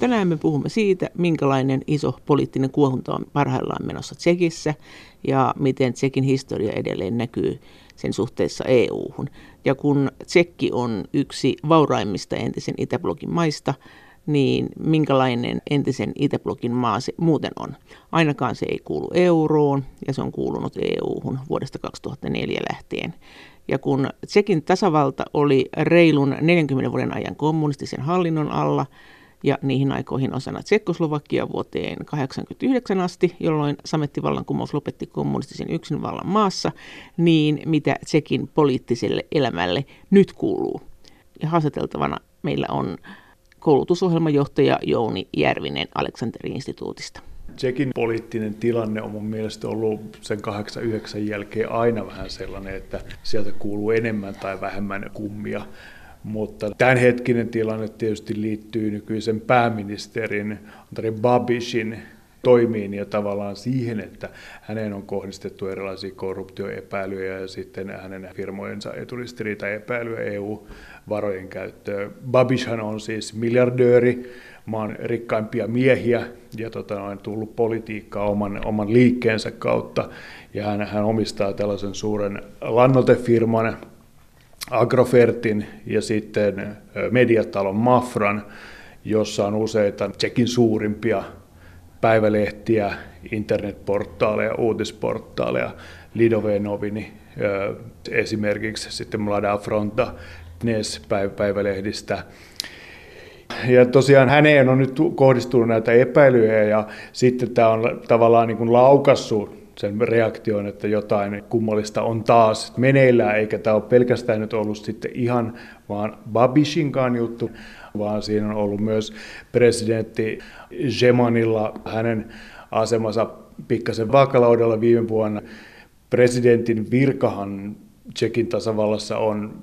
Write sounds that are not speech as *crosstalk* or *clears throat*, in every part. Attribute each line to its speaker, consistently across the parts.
Speaker 1: Tänään me puhumme siitä, minkälainen iso poliittinen kuohunta on parhaillaan menossa Tsekissä ja miten Tsekin historia edelleen näkyy sen suhteessa EU-hun. Ja kun Tsekki on yksi vauraimmista entisen Itäblogin maista, niin minkälainen entisen Itäblogin maa se muuten on. Ainakaan se ei kuulu euroon ja se on kuulunut EU-hun vuodesta 2004 lähtien. Ja kun Tsekin tasavalta oli reilun 40 vuoden ajan kommunistisen hallinnon alla, ja niihin aikoihin osana Tsekkoslovakia vuoteen 1989 asti, jolloin samettivallankumous lopetti kommunistisen yksinvallan maassa, niin mitä Tsekin poliittiselle elämälle nyt kuuluu. Ja haastateltavana meillä on koulutusohjelmajohtaja Jouni Järvinen Aleksanteri-instituutista.
Speaker 2: Tsekin poliittinen tilanne on mun mielestä ollut sen 89 jälkeen aina vähän sellainen, että sieltä kuuluu enemmän tai vähemmän kummia. Mutta tämänhetkinen tilanne tietysti liittyy nykyisen pääministerin Andrei Babishin toimiin ja tavallaan siihen, että häneen on kohdistettu erilaisia korruptioepäilyjä ja sitten hänen firmojensa eturistiriita-epäilyä EU-varojen käyttöön. Babishan on siis miljardööri, maan rikkaimpia miehiä ja tota, on tullut politiikkaa oman, oman liikkeensä kautta. Ja hän, hän omistaa tällaisen suuren lannotefirman, Agrofertin ja sitten mediatalon Mafran, jossa on useita Tsekin suurimpia päivälehtiä, internetportaaleja, uutisportaaleja, Lidové Novini esimerkiksi, sitten Mlada Fronta, Dnes päivälehdistä. Ja tosiaan häneen on nyt kohdistunut näitä epäilyjä ja sitten tämä on tavallaan niin kuin laukassut sen reaktion, että jotain kummallista on taas meneillään, eikä tämä ole pelkästään nyt ollut sitten ihan vaan Babishinkaan juttu, vaan siinä on ollut myös presidentti Zemanilla hänen asemansa pikkasen vaakalaudella viime vuonna. Presidentin virkahan Tsekin tasavallassa on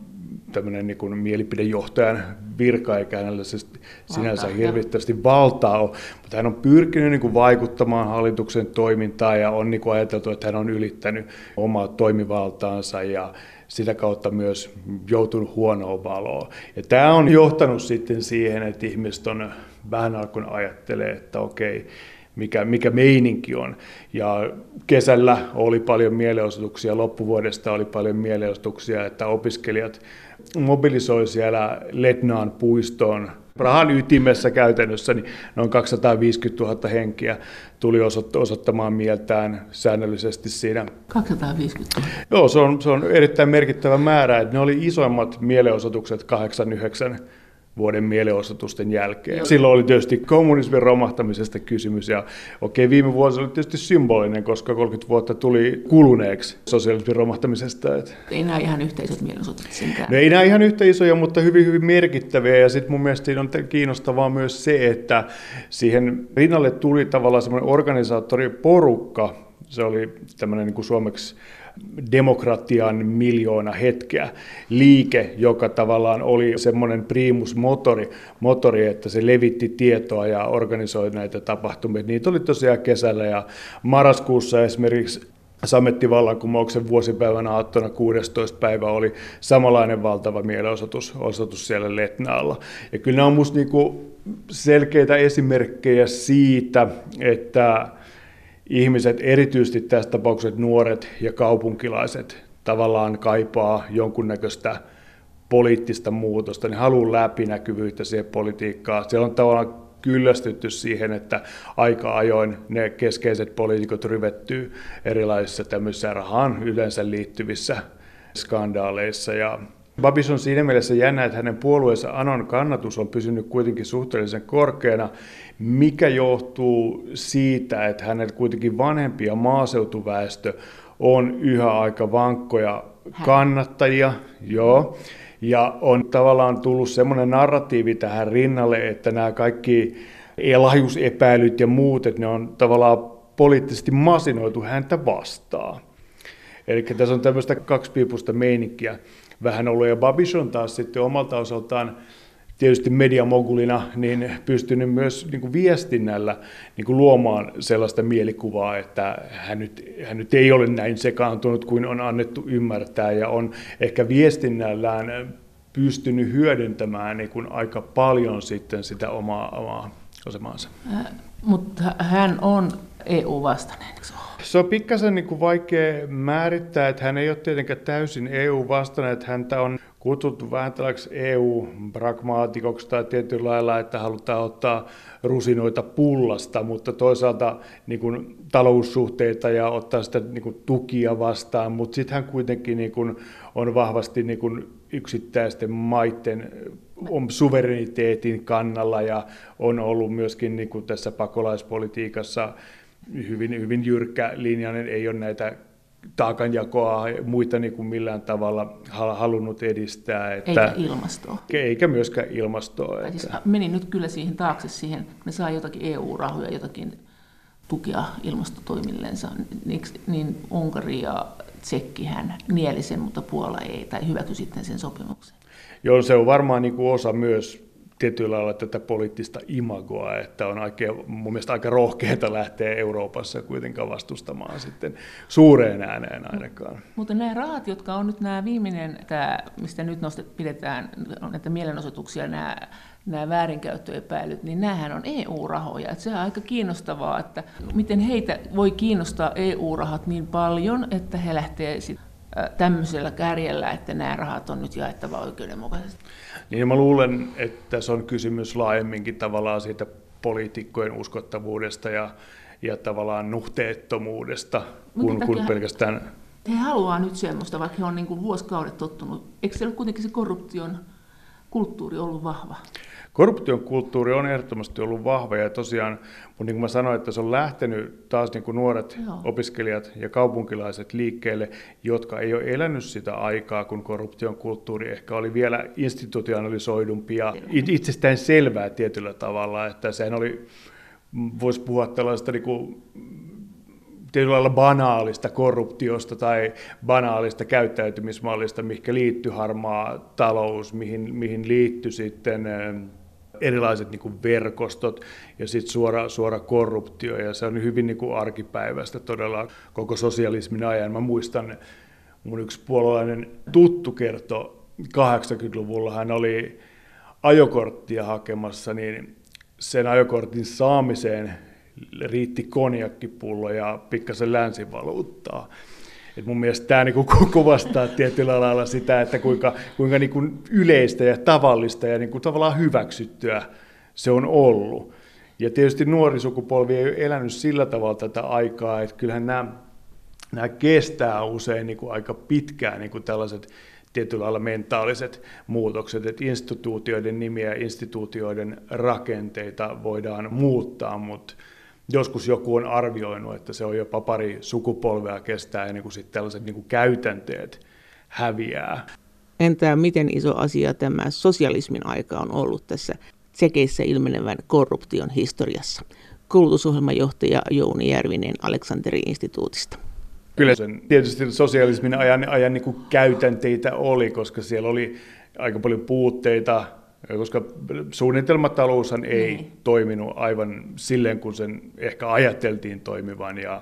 Speaker 2: tämmöinen niin mielipidejohtajan virka, eikä hänellä se sinänsä hirvittävästi valtaa ole, mutta hän on pyrkinyt niin kuin vaikuttamaan hallituksen toimintaan ja on niin kuin ajateltu, että hän on ylittänyt omaa toimivaltaansa ja sitä kautta myös joutunut huonoon valoon. Ja tämä on johtanut sitten siihen, että ihmiset on vähän alkuun ajattelee, että okei, mikä, mikä meininki on. Ja kesällä oli paljon mielenosoituksia, loppuvuodesta oli paljon mielenosoituksia, että opiskelijat mobilisoi siellä Letnaan puistoon Prahan ytimessä käytännössä niin noin 250 000 henkiä tuli osoittamaan mieltään säännöllisesti siinä.
Speaker 1: 250 000?
Speaker 2: Joo, se on, se on erittäin merkittävä määrä. Ne oli isoimmat mielenosoitukset 89 vuoden mielenosoitusten jälkeen. Silloin oli tietysti kommunismin romahtamisesta kysymys ja okei, viime vuosi oli tietysti symbolinen, koska 30 vuotta tuli kuluneeksi sosialismin romahtamisesta.
Speaker 1: Ei nämä ihan yhteisöt mielenosoitukset senkään.
Speaker 2: No ei nämä ihan yhtä isoja, mutta hyvin, hyvin merkittäviä ja sitten mun mielestä on kiinnostavaa myös se, että siihen rinnalle tuli tavallaan semmoinen organisaattoriporukka, se oli tämmöinen niin kuin suomeksi demokratian miljoona hetkeä liike, joka tavallaan oli semmoinen primusmotori, motori, että se levitti tietoa ja organisoi näitä tapahtumia. Niitä oli tosiaan kesällä ja marraskuussa esimerkiksi Samettivallankumouksen vuosipäivänä aattona 16. päivä oli samanlainen valtava mielenosoitus osoitus siellä Letnaalla. Ja kyllä nämä on minusta niinku selkeitä esimerkkejä siitä, että ihmiset, erityisesti tässä tapauksessa nuoret ja kaupunkilaiset, tavallaan kaipaa jonkunnäköistä poliittista muutosta, niin haluaa läpinäkyvyyttä siihen politiikkaan. Siellä on tavallaan kyllästytty siihen, että aika ajoin ne keskeiset poliitikot ryvettyy erilaisissa tämmöisissä rahaan yleensä liittyvissä skandaaleissa ja Babis on siinä mielessä jännä, että hänen puolueensa Anon kannatus on pysynyt kuitenkin suhteellisen korkeana, mikä johtuu siitä, että hänellä kuitenkin vanhempi ja maaseutuväestö on yhä aika vankkoja kannattajia. Joo. Ja on tavallaan tullut semmoinen narratiivi tähän rinnalle, että nämä kaikki lahjusepäilyt ja muut, että ne on tavallaan poliittisesti masinoitu häntä vastaan. Eli tässä on tämmöistä kaksipiipusta meininkiä vähän ollut. Ja Babish on taas sitten omalta osaltaan tietysti mediamogulina niin pystynyt myös niin kuin viestinnällä niin kuin luomaan sellaista mielikuvaa, että hän nyt, hän nyt ei ole näin sekaantunut kuin on annettu ymmärtää ja on ehkä viestinnällään pystynyt hyödyntämään niin kuin aika paljon sitten sitä omaa, omaa asemaansa.
Speaker 1: Äh, mutta hän on EU-vastainen,
Speaker 2: se on pikkasen niin kuin vaikea määrittää, että hän ei ole tietenkään täysin EU-vastainen, että häntä on kutsuttu vähän tällaiseksi EU-pragmaatikoksi tai tietyllä lailla, että halutaan ottaa rusinoita pullasta, mutta toisaalta niin kuin, taloussuhteita ja ottaa sitä niin kuin, tukia vastaan, mutta sitten hän kuitenkin niin kuin, on vahvasti niin kuin, yksittäisten maiden on suvereniteetin kannalla ja on ollut myöskin niin kuin tässä pakolaispolitiikassa hyvin, hyvin jyrkkä linjainen, ei ole näitä taakanjakoa ja muita niin kuin millään tavalla halunnut edistää.
Speaker 1: Että, eikä ilmastoa.
Speaker 2: Eikä myöskään ilmastoa.
Speaker 1: Että... Siis menin nyt kyllä siihen taakse siihen, ne saa jotakin EU-rahoja, jotakin tukea ilmastotoimillensa, niin, niin Unkari ja Tsekkihän nieli sen, mutta Puola ei, tai hyväksy sitten sen sopimuksen.
Speaker 2: Joo, se on varmaan niin kuin osa myös tietyllä lailla tätä poliittista imagoa, että on aika, mun mielestä aika rohkeata lähteä Euroopassa kuitenkaan vastustamaan sitten suureen ääneen ainakaan.
Speaker 1: Mutta nämä rahat, jotka on nyt nämä viimeinen, tämä, mistä nyt nostet, pidetään näitä mielenosoituksia, nämä, nämä väärinkäyttöepäilyt, niin nämähän on EU-rahoja. Että se on aika kiinnostavaa, että miten heitä voi kiinnostaa EU-rahat niin paljon, että he lähtee sitten tämmöisellä kärjellä, että nämä rahat on nyt jaettava oikeudenmukaisesti.
Speaker 2: Niin mä luulen, että se on kysymys laajemminkin tavallaan siitä poliitikkojen uskottavuudesta ja, ja tavallaan nuhteettomuudesta, kun, kun pelkästään...
Speaker 1: He haluaa nyt semmoista, vaikka he on niin kuin vuosikaudet tottunut. Eikö se ole kuitenkin se korruption kulttuuri ollut vahva?
Speaker 2: Korruption kulttuuri on ehdottomasti ollut vahva ja tosiaan, mutta niin kuin mä sanoin, että se on lähtenyt taas niin kuin nuoret Joo. opiskelijat ja kaupunkilaiset liikkeelle, jotka ei ole elänyt sitä aikaa, kun korruption kulttuuri ehkä oli vielä institutionalisoidumpi ja itsestään selvää tietyllä tavalla, että sehän oli, voisi puhua tällaista niin kuin tietyllä lailla banaalista korruptiosta tai banaalista käyttäytymismallista, mihin liittyy harmaa talous, mihin, mihin liittyy sitten erilaiset niin kuin verkostot ja sitten suora, suora korruptio. Ja se on hyvin niin kuin arkipäiväistä todella koko sosialismin ajan. Mä muistan, mun yksi puolalainen tuttu kertoi 80-luvulla, hän oli ajokorttia hakemassa, niin sen ajokortin saamiseen riitti konjakkipullo ja pikkasen länsivaluuttaa. Et mun mielestä tämä niinku kuvastaa tietyllä lailla sitä, että kuinka, kuinka niinku yleistä ja tavallista ja niinku tavallaan hyväksyttyä se on ollut. Ja tietysti nuori sukupolvi ei ole elänyt sillä tavalla tätä aikaa, että kyllähän nämä, nämä kestää usein niin kuin aika pitkään niin kuin tällaiset tietyllä lailla mentaaliset muutokset, että instituutioiden nimiä ja instituutioiden rakenteita voidaan muuttaa, mutta joskus joku on arvioinut, että se on jopa pari sukupolvea kestää ennen kuin sitten tällaiset niin kuin käytänteet häviää.
Speaker 1: Entä miten iso asia tämä sosialismin aika on ollut tässä Tsekeissä ilmenevän korruption historiassa? Koulutusohjelmajohtaja Jouni Järvinen Aleksanteri-instituutista.
Speaker 2: Kyllä sen tietysti sosialismin ajan, ajan niin kuin käytänteitä oli, koska siellä oli aika paljon puutteita, koska suunnitelmataloushan ei niin. toiminut aivan silleen, kun sen ehkä ajateltiin toimivan ja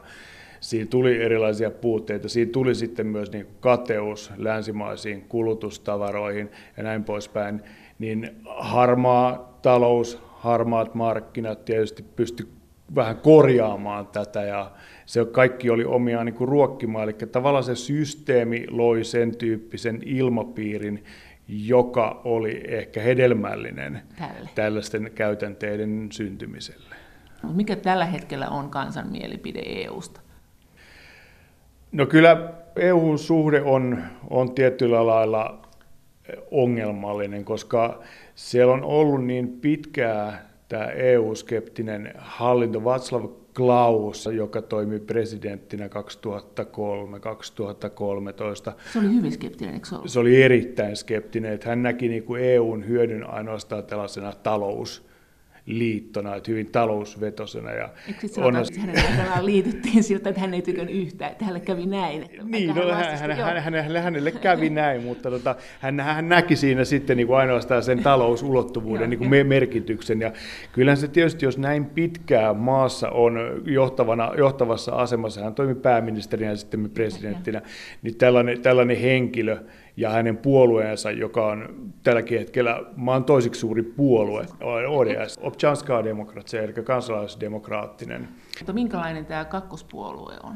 Speaker 2: siinä tuli erilaisia puutteita. Siinä tuli sitten myös niin kateus länsimaisiin kulutustavaroihin ja näin poispäin. Niin harmaa talous, harmaat markkinat tietysti pysty vähän korjaamaan tätä ja se kaikki oli omiaan niin ruokkimaan. Eli tavallaan se systeemi loi sen tyyppisen ilmapiirin, joka oli ehkä hedelmällinen Tälle. tällaisten käytänteiden syntymiselle.
Speaker 1: No, mikä tällä hetkellä on kansan mielipide EUsta?
Speaker 2: No kyllä EUn suhde on, on tietyllä lailla ongelmallinen, koska siellä on ollut niin pitkää tämä EU-skeptinen hallinto. Václav Klaus, joka toimi presidenttinä 2003-2013.
Speaker 1: Se oli hyvin skeptinen, eikö se ollut?
Speaker 2: Se oli erittäin skeptinen, että hän näki niin kuin EUn hyödyn ainoastaan tällaisena talous liittona, että hyvin talousvetosena. Ja
Speaker 1: Eikö sitten on... että hänen liityttiin *laughs* siltä, että hän ei tykännyt yhtään, että hänelle kävi näin? Että
Speaker 2: niin, no, hän, hän, hän, hän, hänelle kävi näin, mutta tota, hän, hän näki siinä sitten niin kuin ainoastaan sen talousulottuvuuden niin kuin merkityksen. Ja kyllähän se tietysti, jos näin pitkään maassa on johtavana, johtavassa asemassa, hän toimi pääministerinä ja sitten presidenttinä, niin tällainen, tällainen henkilö, ja hänen puolueensa, joka on tälläkin hetkellä maan toisiksi suuri puolue, ODS, Občanská demokratia, eli kansalaisdemokraattinen.
Speaker 1: Mutta minkälainen tämä kakkospuolue on?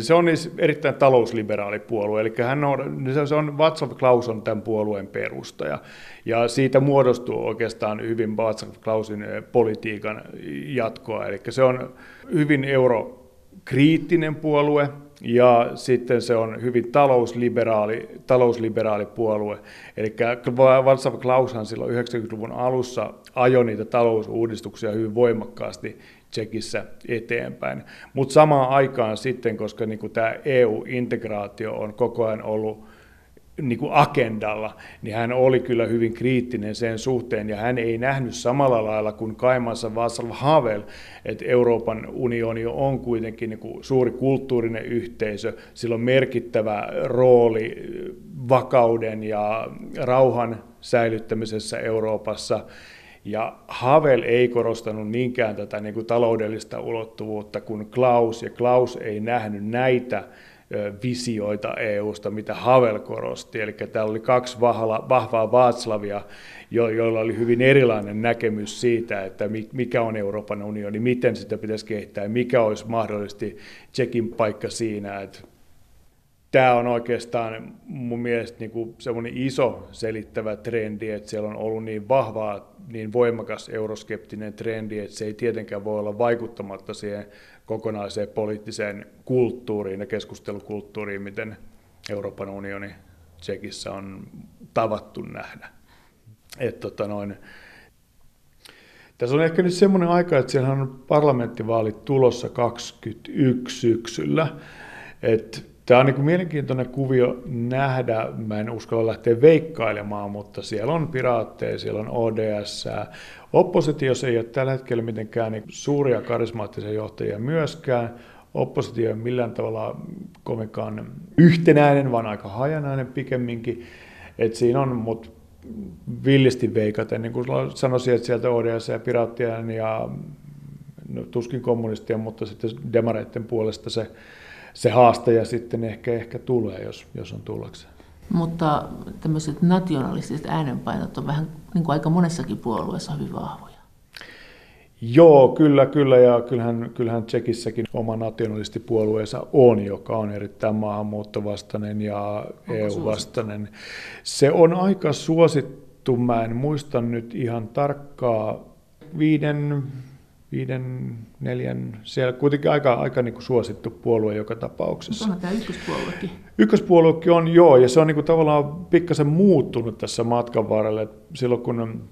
Speaker 2: Se on siis erittäin talousliberaali puolue, eli hän on, se on Václav Klaus on tämän puolueen perustaja. Ja siitä muodostuu oikeastaan hyvin Václav Klausin eh, politiikan jatkoa, eli se on hyvin eurokriittinen puolue, ja sitten se on hyvin talousliberaali, talousliberaali puolue. Eli Václav Klaushan silloin 90-luvun alussa ajoi niitä talousuudistuksia hyvin voimakkaasti Tsekissä eteenpäin. Mutta samaan aikaan sitten, koska niin kuin tämä EU-integraatio on koko ajan ollut niin kuin agendalla, niin hän oli kyllä hyvin kriittinen sen suhteen, ja hän ei nähnyt samalla lailla kuin kaimansa Václav Havel, että Euroopan unioni on kuitenkin niin kuin suuri kulttuurinen yhteisö, sillä on merkittävä rooli vakauden ja rauhan säilyttämisessä Euroopassa, ja Havel ei korostanut niinkään tätä niin kuin taloudellista ulottuvuutta kuin Klaus, ja Klaus ei nähnyt näitä visioita EUsta, mitä Havel korosti. Eli täällä oli kaksi vahvaa Vaatslavia, joilla oli hyvin erilainen näkemys siitä, että mikä on Euroopan unioni, miten sitä pitäisi kehittää, mikä olisi mahdollisesti Tsekin paikka siinä, että tämä on oikeastaan mun mielestä niin kuin semmoinen iso selittävä trendi, että siellä on ollut niin vahvaa, niin voimakas euroskeptinen trendi, että se ei tietenkään voi olla vaikuttamatta siihen kokonaiseen poliittiseen kulttuuriin ja keskustelukulttuuriin, miten Euroopan unioni Tsekissä on tavattu nähdä. Et, tota noin, tässä on ehkä nyt semmoinen aika, että siellä on parlamenttivaalit tulossa 21 syksyllä. että Tämä on niin mielenkiintoinen kuvio nähdä. Mä en uskalla lähteä veikkailemaan, mutta siellä on piraatteja, siellä on ODS. Oppositiossa ei ole tällä hetkellä mitenkään niin suuria karismaattisia johtajia myöskään. Oppositio ei ole millään tavalla kovinkaan yhtenäinen, vaan aika hajanainen pikemminkin. Et siinä on, mutta villisti veikaten, niin kuin sanoisin, että sieltä ODS ja piraattien ja no, tuskin kommunistia, mutta sitten demareiden puolesta se se haastaja sitten ehkä, ehkä tulee, jos, jos on tullakseen.
Speaker 1: Mutta tämmöiset nationalistiset äänenpainot on vähän niin kuin aika monessakin puolueessa hyvin vahvoja.
Speaker 2: Joo, kyllä, kyllä. Ja kyllähän, kyllähän Tsekissäkin oma nationalistipuolueensa on, joka on erittäin maahanmuuttovastainen ja EU-vastainen. Se on aika suosittu. Mä en muista nyt ihan tarkkaa viiden, viiden, neljän, siellä kuitenkin aika, aika niin kuin suosittu puolue joka tapauksessa.
Speaker 1: Mutta tämä ykköspuoluekin.
Speaker 2: Ykköspuoluekin on, joo, ja se on niin kuin tavallaan pikkasen muuttunut tässä matkan varrella. Silloin kun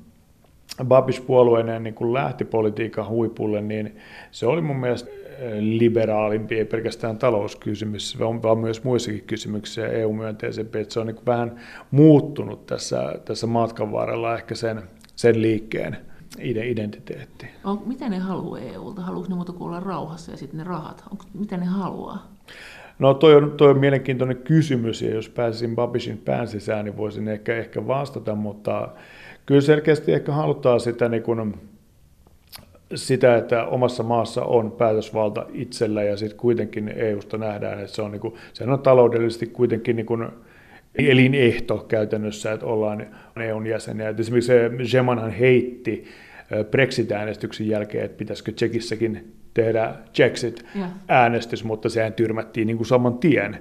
Speaker 2: Babish-puolueinen niin kuin lähti politiikan huipulle, niin se oli mun mielestä eh, liberaalimpi, ei pelkästään talouskysymys, vaan myös muissakin kysymyksissä EU-myönteisempi, että se on niin vähän muuttunut tässä, tässä matkan varrella ehkä sen, sen liikkeen identiteetti.
Speaker 1: On, mitä ne haluaa EUlta? Haluaisi ne muuta kuin olla rauhassa ja sitten ne rahat? Onko, mitä ne haluaa?
Speaker 2: No toi on, toi on mielenkiintoinen kysymys ja jos pääsisin Babishin pään sisään, niin voisin ehkä, ehkä vastata, mutta kyllä selkeästi ehkä halutaan sitä, niin kun, sitä, että omassa maassa on päätösvalta itsellä ja sitten kuitenkin EUsta nähdään, että se on, niin kun, sehän on taloudellisesti kuitenkin niin kun, elinehto käytännössä, että ollaan EUn jäseniä. Et esimerkiksi Zemanhan heitti Brexit-äänestyksen jälkeen, että pitäisikö Tsekissäkin tehdä Brexit-äänestys, mutta sehän tyrmättiin niin kuin saman tien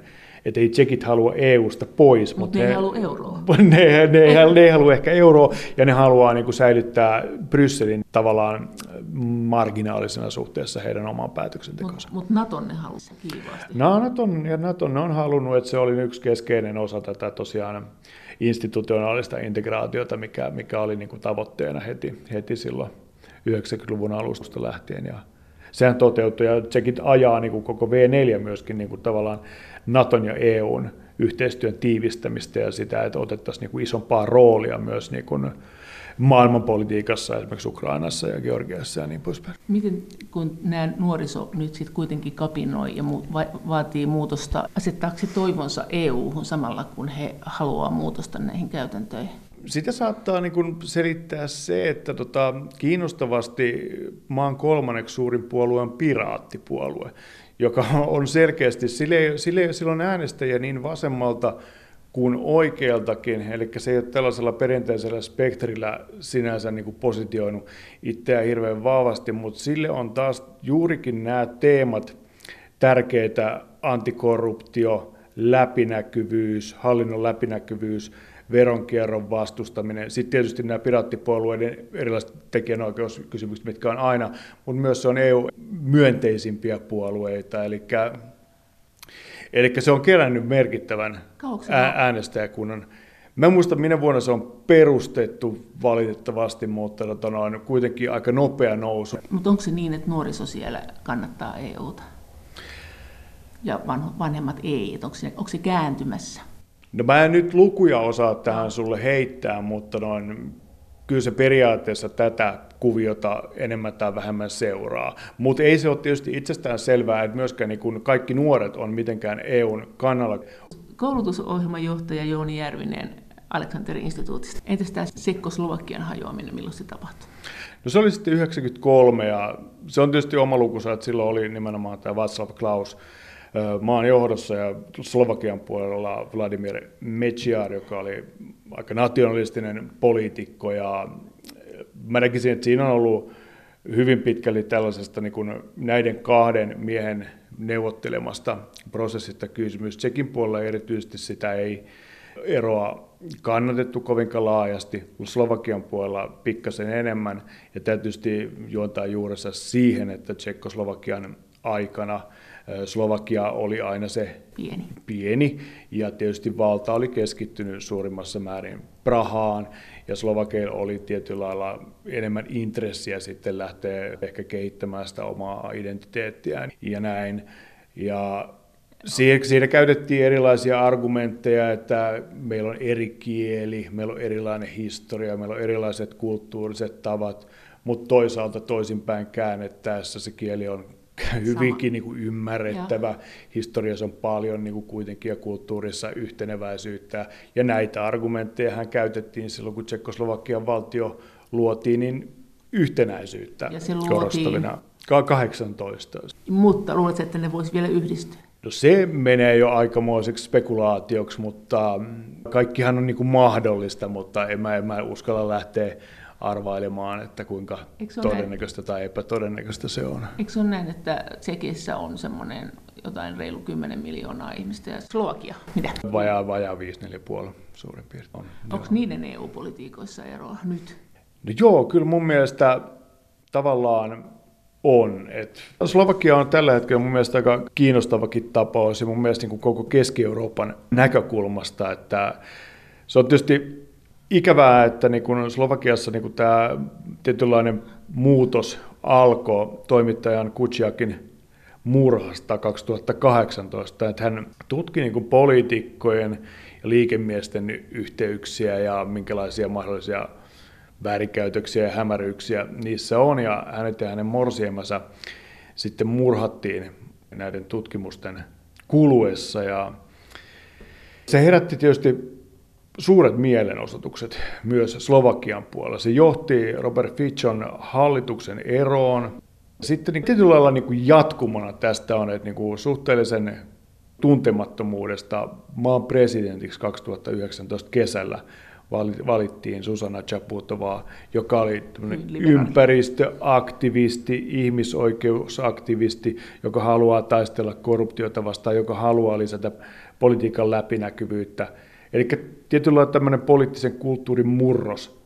Speaker 2: että ei tsekit halua EUsta pois.
Speaker 1: Mut mutta *laughs* ne, ne ei halua euroa.
Speaker 2: Ne, ne, ne, ne ei halua ehkä euroa, ja ne haluaa niin kuin säilyttää Brysselin tavallaan marginaalisena suhteessa heidän omaan päätöksentekonsa.
Speaker 1: Mutta mut Naton ne haluaa kiivaasti.
Speaker 2: No, Naton, ja Naton ne on halunnut, että se oli yksi keskeinen osa tätä tosiaan institutionaalista integraatiota, mikä, mikä oli niin kuin tavoitteena heti, heti silloin 90-luvun alusta lähtien. Ja sehän toteutui ja tsekit ajaa niin kuin koko V4 myöskin niin kuin tavallaan Naton ja EUn yhteistyön tiivistämistä ja sitä, että otettaisiin niin kuin isompaa roolia myös niin kuin maailmanpolitiikassa, esimerkiksi Ukrainassa ja Georgiassa ja niin poispäin.
Speaker 1: Miten kun nämä nuoriso nyt sitten kuitenkin kapinoi ja vaatii muutosta, asettaako se toivonsa EU-hun samalla, kun he haluaa muutosta näihin käytäntöihin?
Speaker 2: Sitä saattaa niin kuin selittää se, että tota, kiinnostavasti maan kolmanneksi suurin puolue on piraattipuolue, joka on selkeästi, sille, sille, sillä on äänestäjä niin vasemmalta kuin oikealtakin, eli se ei ole tällaisella perinteisellä spektrillä sinänsä niin kuin positioinut itseään hirveän vahvasti, mutta sille on taas juurikin nämä teemat. Tärkeitä, antikorruptio, läpinäkyvyys, hallinnon läpinäkyvyys, veronkierron vastustaminen. Sitten tietysti nämä piraattipuolueiden erilaiset tekijänoikeuskysymykset, mitkä on aina, mutta myös se on EU-myönteisimpiä puolueita, eli Eli se on kerännyt merkittävän äänestäjäkunnan. Mä muistan, minä vuonna se on perustettu valitettavasti, mutta tota on kuitenkin aika nopea nousu.
Speaker 1: Mutta onko se niin, että nuoriso siellä kannattaa EUta? Ja vanhemmat ei, että onko se, onko se kääntymässä?
Speaker 2: No mä en nyt lukuja osaa tähän sulle heittää, mutta noin, kyllä se periaatteessa tätä kuviota enemmän tai vähemmän seuraa. Mutta ei se ole tietysti itsestään selvää, että myöskään niin kaikki nuoret on mitenkään EUn kannalla.
Speaker 1: Koulutusohjelmajohtaja Jouni Järvinen Aleksanterin instituutista. Entäs tämä Sekko-Slovakian hajoaminen, milloin se tapahtui?
Speaker 2: No se oli sitten 93 ja se on tietysti oma lukunsa, että silloin oli nimenomaan tämä Václav Klaus maan johdossa ja Slovakian puolella Vladimir Mečiar, joka oli aika nationalistinen poliitikko ja mä näkisin, että siinä on ollut hyvin pitkälti tällaisesta niin kuin näiden kahden miehen neuvottelemasta prosessista kysymys. Sekin puolella erityisesti sitä ei eroa kannatettu kovinkaan laajasti, Slovakian puolella pikkasen enemmän, ja tietysti juontaa juurensa siihen, että Tsekkoslovakian aikana Slovakia oli aina se
Speaker 1: pieni.
Speaker 2: pieni, ja tietysti valta oli keskittynyt suurimmassa määrin Prahaan, ja Slovakeilla oli tietyllä lailla enemmän intressiä sitten lähteä ehkä kehittämään sitä omaa identiteettiään ja näin. Ja Siinä käytettiin erilaisia argumentteja, että meillä on eri kieli, meillä on erilainen historia, meillä on erilaiset kulttuuriset tavat, mutta toisaalta toisinpäin käännettäessä se kieli on hyvinkin niin kuin ymmärrettävä. Ja. Historiassa on paljon niin kuin kuitenkin ja kulttuurissa yhteneväisyyttä. Ja näitä argumentteja hän käytettiin silloin, kun Tsekkoslovakian valtio luotiin, niin yhtenäisyyttä ja se korostavina. 18.
Speaker 1: Mutta luuletko, että ne voisi vielä yhdistyä?
Speaker 2: No se menee jo aikamoiseksi spekulaatioksi, mutta kaikkihan on niin kuin mahdollista, mutta en mä, en mä uskalla lähteä arvailemaan, että kuinka todennäköistä näin? tai epätodennäköistä se on.
Speaker 1: Eikö se ole näin, että Tsekissä on semmoinen jotain reilu 10 miljoonaa ihmistä ja Slovakia? Mitä?
Speaker 2: Vajaa, vajaa 5-4,5 suurin piirtein. On,
Speaker 1: Onko joo. niiden EU-politiikoissa eroa nyt?
Speaker 2: No joo, kyllä mun mielestä tavallaan on. Et Slovakia on tällä hetkellä mun mielestä aika kiinnostavakin tapaus ja mun mielestä niin kuin koko Keski-Euroopan näkökulmasta, että se on tietysti ikävää, että niin kun Slovakiassa niin kun tämä tietynlainen muutos alkoi toimittajan Kutsiakin murhasta 2018, että hän tutki niin poliitikkojen ja liikemiesten yhteyksiä ja minkälaisia mahdollisia väärinkäytöksiä ja hämäryyksiä niissä on, ja hänet ja hänen morsiemansa sitten murhattiin näiden tutkimusten kuluessa, ja se herätti tietysti suuret mielenosoitukset myös Slovakian puolella. Se johti Robert Fichon hallituksen eroon. Sitten niin tietyllä lailla niin kuin jatkumona tästä on, että niin kuin suhteellisen tuntemattomuudesta maan presidentiksi 2019 kesällä valittiin Susanna Chaputovaa, joka oli ympäristöaktivisti, ihmisoikeusaktivisti, joka haluaa taistella korruptiota vastaan, joka haluaa lisätä politiikan läpinäkyvyyttä – Eli tietyllä tämmöinen poliittisen kulttuurin murros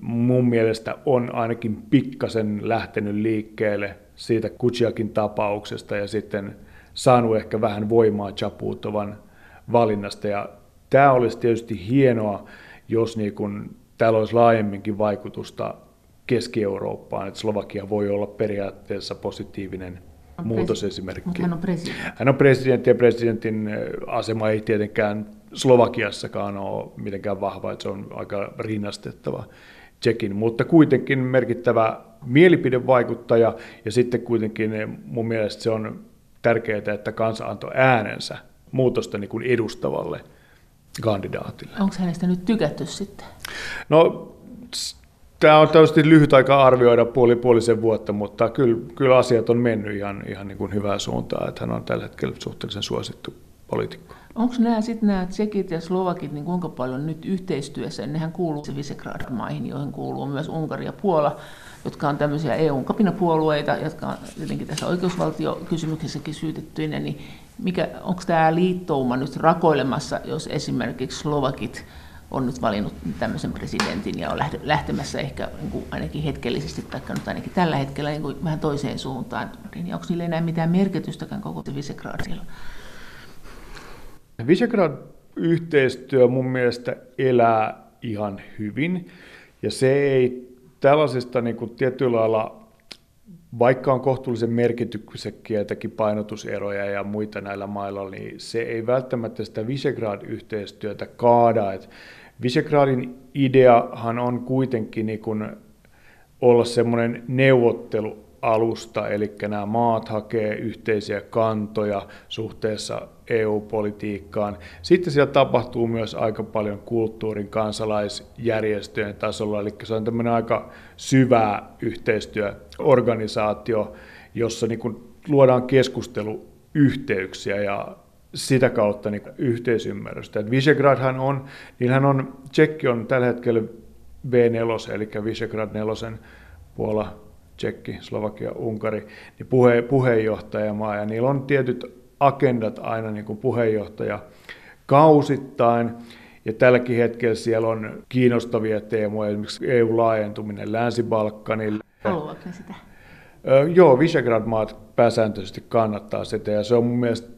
Speaker 2: mun mielestä on ainakin pikkasen lähtenyt liikkeelle siitä Kutsiakin tapauksesta ja sitten saanut ehkä vähän voimaa Chaputovan valinnasta. Ja tämä olisi tietysti hienoa, jos niin kun täällä olisi laajemminkin vaikutusta Keski-Eurooppaan, että Slovakia voi olla periaatteessa positiivinen muutosesimerkki. Mutta
Speaker 1: hän on presidentti.
Speaker 2: Hän on presidentti ja presidentin asema ei tietenkään Slovakiassakaan ole mitenkään vahva, että se on aika rinnastettava Tsekin, mutta kuitenkin merkittävä mielipidevaikuttaja ja sitten kuitenkin mun mielestä se on tärkeää, että kansa antoi äänensä muutosta niin kuin edustavalle kandidaatille.
Speaker 1: Onko hänestä nyt tykätty sitten?
Speaker 2: No Tämä on tietysti lyhyt aika arvioida puoli puolisen vuotta, mutta kyllä, kyllä asiat on mennyt ihan, ihan niin kuin hyvää suuntaan, että hän on tällä hetkellä suhteellisen suosittu poliitikko.
Speaker 1: Onko nämä sitten nämä tsekit ja slovakit, niin kuinka paljon nyt yhteistyössä, nehän kuuluu Visegrad-maihin, joihin kuuluu myös Unkari ja Puola, jotka on tämmöisiä EU-kapinapuolueita, jotka on jotenkin tässä oikeusvaltiokysymyksessäkin syytettyinä, niin mikä, onko tämä liittouma nyt rakoilemassa, jos esimerkiksi slovakit on nyt valinnut tämmöisen presidentin ja on lähtemässä ehkä niin kuin ainakin hetkellisesti, tai ainakin tällä hetkellä niin kuin vähän toiseen suuntaan, niin onko niillä enää mitään merkitystäkään koko Visegradilla?
Speaker 2: Visegrad-yhteistyö mun mielestä elää ihan hyvin, ja se ei tällaisista niin kuin tietyllä lailla, vaikka on kohtuullisen merkityksekkiä jotakin painotuseroja ja muita näillä mailla, niin se ei välttämättä sitä Visegrad-yhteistyötä kaada. Et Visegradin ideahan on kuitenkin niin kuin olla semmoinen neuvottelu alusta, eli nämä maat hakee yhteisiä kantoja suhteessa EU-politiikkaan. Sitten siellä tapahtuu myös aika paljon kulttuurin kansalaisjärjestöjen tasolla, eli se on tämmöinen aika syvä yhteistyöorganisaatio, jossa niin kuin luodaan keskusteluyhteyksiä ja sitä kautta niin yhteisymmärrystä. Et Visegradhan on, niillähän on, Tsekki on tällä hetkellä V4, eli Visegrad 4 Puola, Tsekki, Slovakia, Unkari, niin puhe, puheenjohtajamaa, ja niillä on tietyt agendat aina niin kuin puheenjohtaja kausittain, ja tälläkin hetkellä siellä on kiinnostavia teemoja, esimerkiksi EU-laajentuminen Länsi-Balkanille.
Speaker 1: Haluavatko sitä?
Speaker 2: Joo, Visegrad-maat pääsääntöisesti kannattaa sitä, ja se on mun mielestä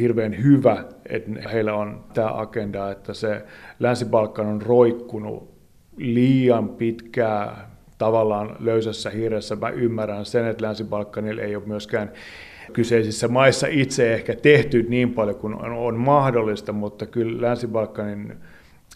Speaker 2: hirveän hyvä, että heillä on tämä agenda, että se Länsi-Balkan on roikkunut liian pitkään tavallaan löysässä hirressä. Mä ymmärrän sen, että Länsi-Balkanilla ei ole myöskään kyseisissä maissa itse ehkä tehty niin paljon kuin on mahdollista, mutta kyllä Länsi-Balkanin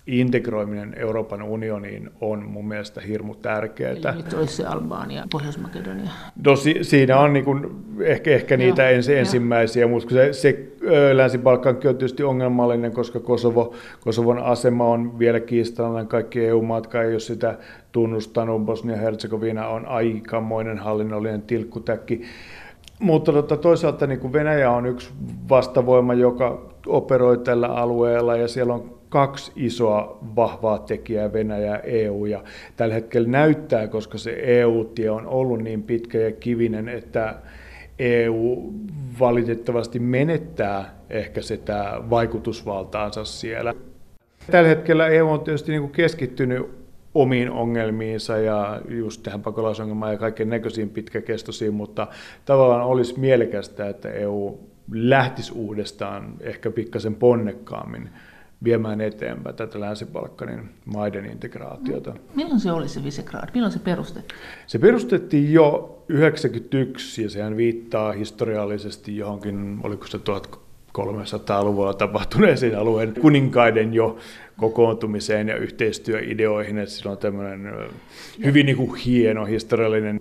Speaker 2: integroiminen Euroopan unioniin on mun mielestä hirmu tärkeää. Eli
Speaker 1: nyt olisi se Albania, Pohjois-Makedonia.
Speaker 2: No si, siinä on niin kuin ehkä, ehkä niitä Joo, ensi, ensimmäisiä, mutta se, se Länsi-Balkankin on tietysti ongelmallinen, koska Kosovo, Kosovon asema on vielä kiistallinen. Kaikki EU-maat ei ole sitä tunnustanut. Bosnia-Herzegovina on aikamoinen hallinnollinen tilkkutäkki. Mutta tota, toisaalta niin kuin Venäjä on yksi vastavoima, joka operoi tällä alueella ja siellä on kaksi isoa vahvaa tekijää, Venäjä ja EU. Ja tällä hetkellä näyttää, koska se EU-tie on ollut niin pitkä ja kivinen, että EU valitettavasti menettää ehkä sitä vaikutusvaltaansa siellä. Tällä hetkellä EU on tietysti niin kuin keskittynyt omiin ongelmiinsa ja just tähän pakolaisongelmaan ja kaiken näköisiin pitkäkestoisiin, mutta tavallaan olisi mielekästä, että EU lähtisi uudestaan ehkä pikkasen ponnekkaammin viemään eteenpäin tätä Länsi-Balkanin maiden integraatiota.
Speaker 1: Milloin se oli se Visegrad? Milloin se perustettiin?
Speaker 2: Se perustettiin jo 1991 ja sehän viittaa historiallisesti johonkin, oliko se 1300-luvulla tapahtuneeseen alueen kuninkaiden jo kokoontumiseen ja yhteistyöideoihin, että sillä on tämmöinen hyvin niin kuin hieno historiallinen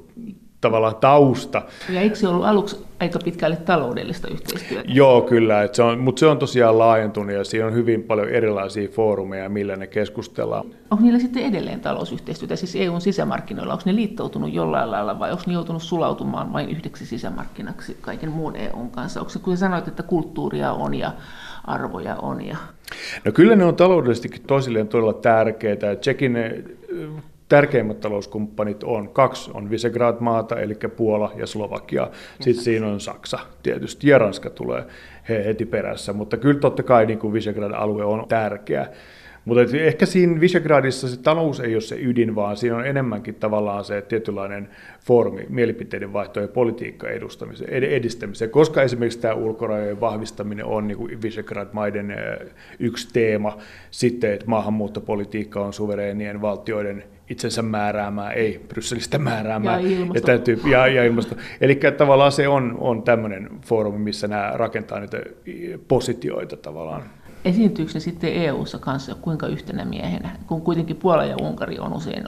Speaker 2: tavallaan tausta.
Speaker 1: Ja eikö se ollut aluksi aika pitkälle taloudellista yhteistyötä?
Speaker 2: Joo, kyllä, että se on, mutta se on tosiaan laajentunut ja siinä on hyvin paljon erilaisia foorumeja, millä ne keskustellaan.
Speaker 1: Onko niillä sitten edelleen talousyhteistyötä, siis EUn sisämarkkinoilla, onko ne liittoutunut jollain lailla vai onko ne joutunut sulautumaan vain yhdeksi sisämarkkinaksi kaiken muun EUn kanssa? Onko se, kun sanoit, että kulttuuria on ja arvoja on? Ja...
Speaker 2: No kyllä ne on taloudellisestikin toisilleen todella tärkeitä. Tsekin tärkeimmät talouskumppanit on, kaksi on Visegrad-maata, eli Puola ja Slovakia, sitten siinä on Saksa tietysti, ja Ranska tulee heti perässä, mutta kyllä totta kai niin kuin Visegrad-alue on tärkeä. Mutta ehkä siinä Visegradissa se talous ei ole se ydin, vaan siinä on enemmänkin tavallaan se tietynlainen foorumi mielipiteiden vaihto ja politiikka edistämiseen, koska esimerkiksi tämä ulkorajojen vahvistaminen on niin Visegrad-maiden yksi teema, sitten että maahanmuuttopolitiikka on suvereenien valtioiden itsensä määräämää, ei Brysselistä määräämää.
Speaker 1: Ja.
Speaker 2: Ja, täytyy, ja, ja ilmasto. Eli tavallaan se on, on tämmöinen foorumi, missä nämä rakentaa niitä positioita tavallaan.
Speaker 1: Esiintyykö ne sitten EU-ssa kanssa kuinka yhtenä miehenä, kun kuitenkin Puola ja Unkari on usein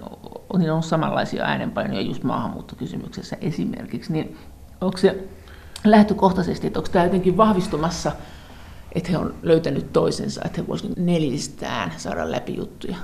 Speaker 1: on, on samanlaisia äänenpainoja just maahanmuuttokysymyksessä esimerkiksi, niin onko se lähtökohtaisesti, että onko tämä jotenkin vahvistumassa, että he on löytänyt toisensa, että he voisivat neljistään saada läpi juttuja?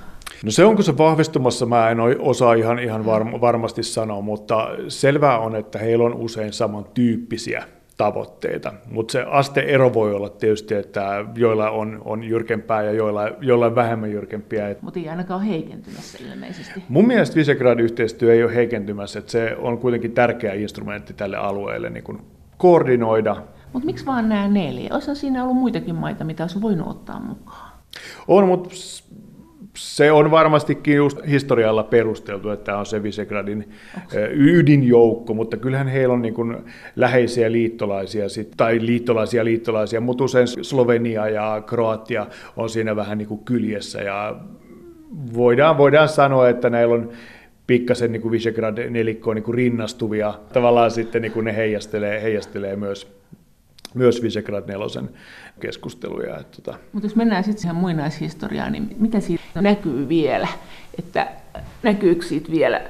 Speaker 2: No se onko se vahvistumassa, mä en osaa ihan, ihan varmasti sanoa, mutta selvää on, että heillä on usein samantyyppisiä tavoitteita. Mutta se asteero voi olla tietysti, että joilla on, on jyrkempää ja joilla, joilla on vähemmän jyrkempiä.
Speaker 1: Mutta ei ainakaan ole heikentymässä ilmeisesti.
Speaker 2: Mun mielestä Visegrad-yhteistyö ei ole heikentymässä, että se on kuitenkin tärkeä instrumentti tälle alueelle niin kuin koordinoida.
Speaker 1: Mutta miksi vaan nämä neljä? Olisi siinä ollut muitakin maita, mitä olisi voinut ottaa mukaan?
Speaker 2: On, mutta se on varmastikin just historialla perusteltu, että tämä on se Visegradin ydinjoukko, mutta kyllähän heillä on niin kuin läheisiä liittolaisia, tai liittolaisia liittolaisia, mutta usein Slovenia ja Kroatia on siinä vähän niin kuin kyljessä, ja voidaan, voidaan sanoa, että näillä on pikkasen niin Visegrad-nelikkoon niin rinnastuvia, tavallaan sitten niin kuin ne heijastelee, heijastelee myös myös Visegrad nelosen keskusteluja. Että tota.
Speaker 1: Mutta jos mennään sitten siihen muinaishistoriaan, niin mitä siitä näkyy vielä? Että näkyykö siitä vielä?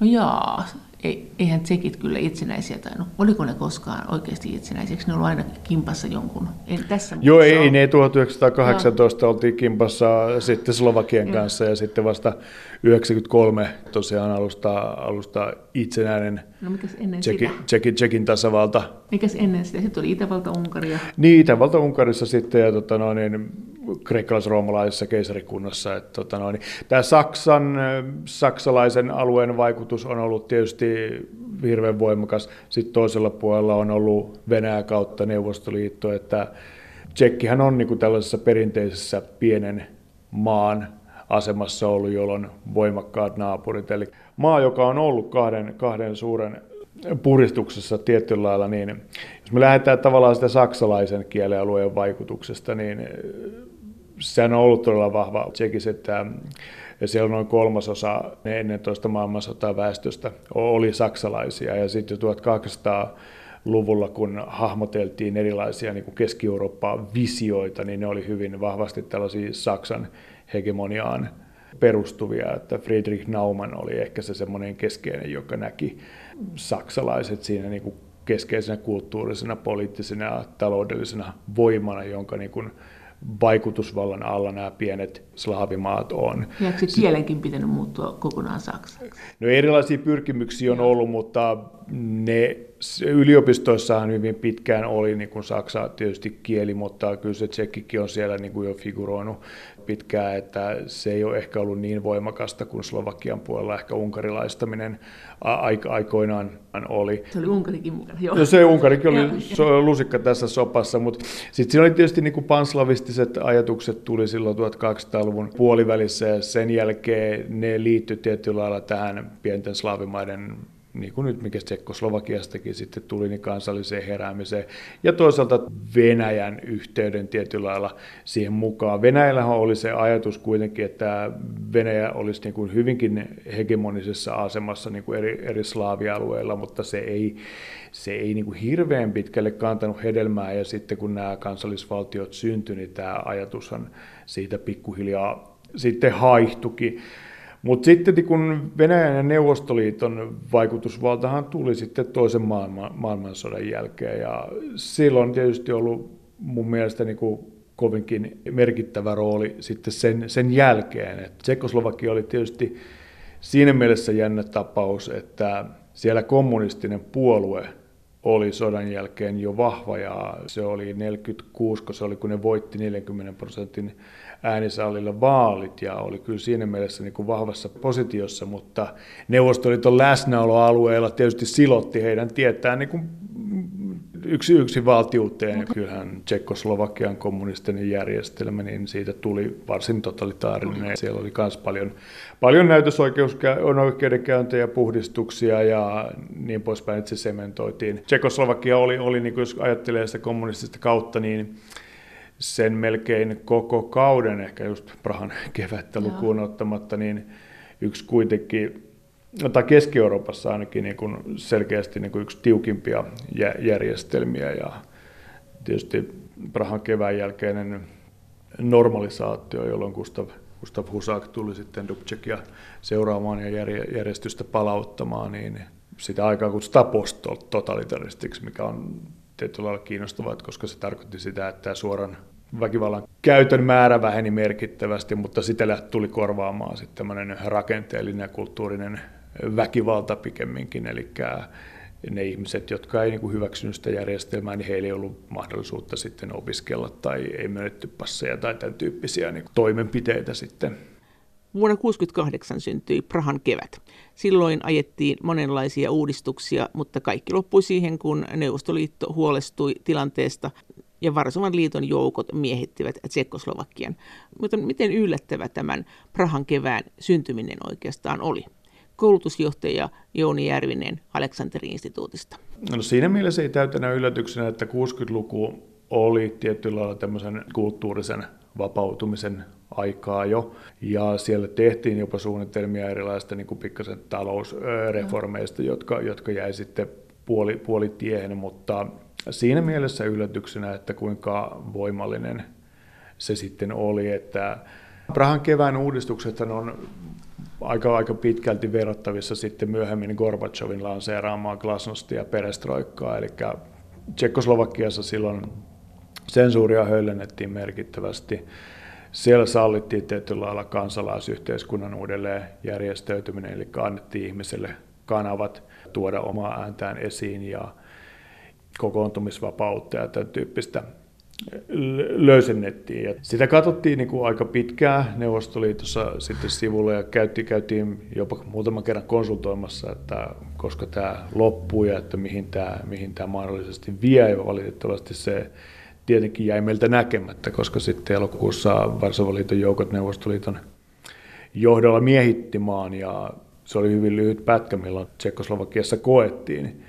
Speaker 1: No jaa, ei, eihän tsekit kyllä itsenäisiä tainnut. Oliko ne koskaan oikeasti itsenäisiä? ne ollut aina kimpassa jonkun? En tässä
Speaker 2: Joo, ei, ne 1918 no. oltiin kimpassa sitten Slovakian ja. kanssa ja sitten vasta 93 tosiaan alusta, alusta itsenäinen
Speaker 1: no, ennen
Speaker 2: Tsekin, sitä? Tsekin, Tsekin tasavalta.
Speaker 1: Mikäs ennen sitä? Sitten oli Itävalta Unkaria.
Speaker 2: Niin, Itävalta Unkarissa sitten ja tota, no, niin, kreikkalais-roomalaisessa keisarikunnassa. Että, tota, no, niin, tämä Saksan, saksalaisen alueen vaikutus on ollut tietysti hirveän voimakas. Sitten toisella puolella on ollut Venäjä kautta Neuvostoliitto, että Tsekkihän on niin kuin tällaisessa perinteisessä pienen maan asemassa ollut, jolloin voimakkaat naapurit. Eli maa, joka on ollut kahden, kahden suuren puristuksessa tietyllä lailla, niin jos me lähdetään tavallaan sitä saksalaisen kielialueen vaikutuksesta, niin sehän on ollut todella vahva Tsekissä, että ja siellä on noin kolmasosa ennen toista maailmansotaa väestöstä oli saksalaisia. Ja sitten jo 1800-luvulla, kun hahmoteltiin erilaisia niin Keski-Eurooppaan visioita, niin ne oli hyvin vahvasti tällaisia Saksan hegemoniaan perustuvia, että Friedrich Naumann oli ehkä se semmoinen keskeinen, joka näki saksalaiset siinä niin kuin keskeisenä kulttuurisena, poliittisena ja taloudellisena voimana, jonka niin kuin vaikutusvallan alla nämä pienet slaavimaat on.
Speaker 1: Ja se kielenkin pitänyt muuttua kokonaan saksaksi?
Speaker 2: No erilaisia pyrkimyksiä on ollut, mutta ne yliopistoissahan hyvin pitkään oli niin kuin saksa tietysti kieli, mutta kyllä se tsekkikin on siellä niin kuin jo figuroinut pitkään, että se ei ole ehkä ollut niin voimakasta kuin Slovakian puolella ehkä unkarilaistaminen aikoinaan oli.
Speaker 1: Se oli Unkarikin mukana, joo.
Speaker 2: No se Unkarikin oli so, lusikka tässä sopassa, mutta sitten siinä oli tietysti niin kuin panslavistiset ajatukset tuli silloin 1200-luvun puolivälissä ja sen jälkeen ne liittyi tietyllä lailla tähän pienten slaavimaiden niin kuin nyt mikä Tsekkoslovakiastakin sitten tuli, niin kansalliseen heräämiseen. Ja toisaalta Venäjän yhteyden tietyllä lailla siihen mukaan. Venäjällähän oli se ajatus kuitenkin, että Venäjä olisi niin kuin hyvinkin hegemonisessa asemassa niin kuin eri, eri slaavialueilla, mutta se ei, se ei niin kuin hirveän pitkälle kantanut hedelmää. Ja sitten kun nämä kansallisvaltiot syntyi, niin tämä ajatushan siitä pikkuhiljaa sitten haihtukin. Mutta sitten kun Venäjän ja Neuvostoliiton vaikutusvaltahan tuli sitten toisen maailman, maailmansodan jälkeen ja silloin tietysti ollut mun mielestä niin kuin kovinkin merkittävä rooli sitten sen, sen jälkeen. Et Tsekoslovakia oli tietysti siinä mielessä jännä tapaus, että siellä kommunistinen puolue oli sodan jälkeen jo vahva ja se oli 46, kun se oli kun ne voitti 40 prosentin äänisaalilla vaalit ja oli kyllä siinä mielessä niin kuin vahvassa positiossa, mutta Neuvostoliiton läsnäoloalueella tietysti silotti heidän tietää niin kuin yksi yksi valtiuteen. Kyllähän Tsekkoslovakian kommunistinen järjestelmä, niin siitä tuli varsin totalitaarinen. Siellä oli myös paljon, paljon näytösoikeudenkäyntejä, puhdistuksia ja niin poispäin, että se sementoitiin. Tsekkoslovakia oli, oli niin kuin jos ajattelee sitä kommunistista kautta, niin sen melkein koko kauden, ehkä just Prahan kevättä lukuun ottamatta, niin yksi kuitenkin, tai Keski-Euroopassa ainakin niin kuin selkeästi niin kuin yksi tiukimpia järjestelmiä ja tietysti Prahan kevään jälkeinen normalisaatio, jolloin Gustav, Gustav Husak tuli sitten Dubčekia seuraamaan ja järjestystä palauttamaan, niin sitä aikaa kutsutaan post-totalitaristiksi, mikä on tietyllä lailla kiinnostavaa, koska se tarkoitti sitä, että suoran väkivallan käytön määrä väheni merkittävästi, mutta sitä tuli korvaamaan sitten tämmöinen rakenteellinen ja kulttuurinen väkivalta pikemminkin, eli ne ihmiset, jotka ei niin hyväksynyt sitä järjestelmää, niin heillä ei ollut mahdollisuutta sitten opiskella tai ei myönnetty passeja tai tämän tyyppisiä niin toimenpiteitä sitten.
Speaker 1: Vuonna 1968 syntyi Prahan kevät. Silloin ajettiin monenlaisia uudistuksia, mutta kaikki loppui siihen, kun Neuvostoliitto huolestui tilanteesta ja Varsovan liiton joukot miehittivät Tsekkoslovakian. Mutta miten yllättävä tämän Prahan kevään syntyminen oikeastaan oli? Koulutusjohtaja Jouni Järvinen Aleksanteri-instituutista.
Speaker 2: No siinä mielessä ei täytänä yllätyksenä, että 60-luku oli tietyllä lailla tämmöisen kulttuurisen vapautumisen aikaa jo, ja siellä tehtiin jopa suunnitelmia erilaista niin kuin pikkasen talousreformeista, jotka, jotka jäi sitten puoli, puolitiehen, mutta siinä mielessä yllätyksenä, että kuinka voimallinen se sitten oli, että Prahan kevään uudistukset on aika, aika pitkälti verrattavissa sitten myöhemmin Gorbachevin lanseeraamaan glasnosti ja perestroikkaa, eli Tsekkoslovakiassa silloin sensuuria höllennettiin merkittävästi. Siellä sallittiin tietyllä lailla kansalaisyhteiskunnan uudelleen järjestäytyminen, eli annettiin ihmiselle kanavat tuoda omaa ääntään esiin ja kokoontumisvapautta ja tämän tyyppistä löysennettiin. Ja sitä katsottiin niin kuin aika pitkään Neuvostoliitossa sitten sivulla ja käytiin, käytiin jopa muutaman kerran konsultoimassa, että koska tämä loppuu ja että mihin tämä, mihin tämä mahdollisesti vie. Ja valitettavasti se tietenkin jäi meiltä näkemättä, koska sitten elokuussa Varsovan liiton joukot Neuvostoliiton johdolla miehitti maan ja se oli hyvin lyhyt pätkä, milloin Tsekoslovakiassa koettiin.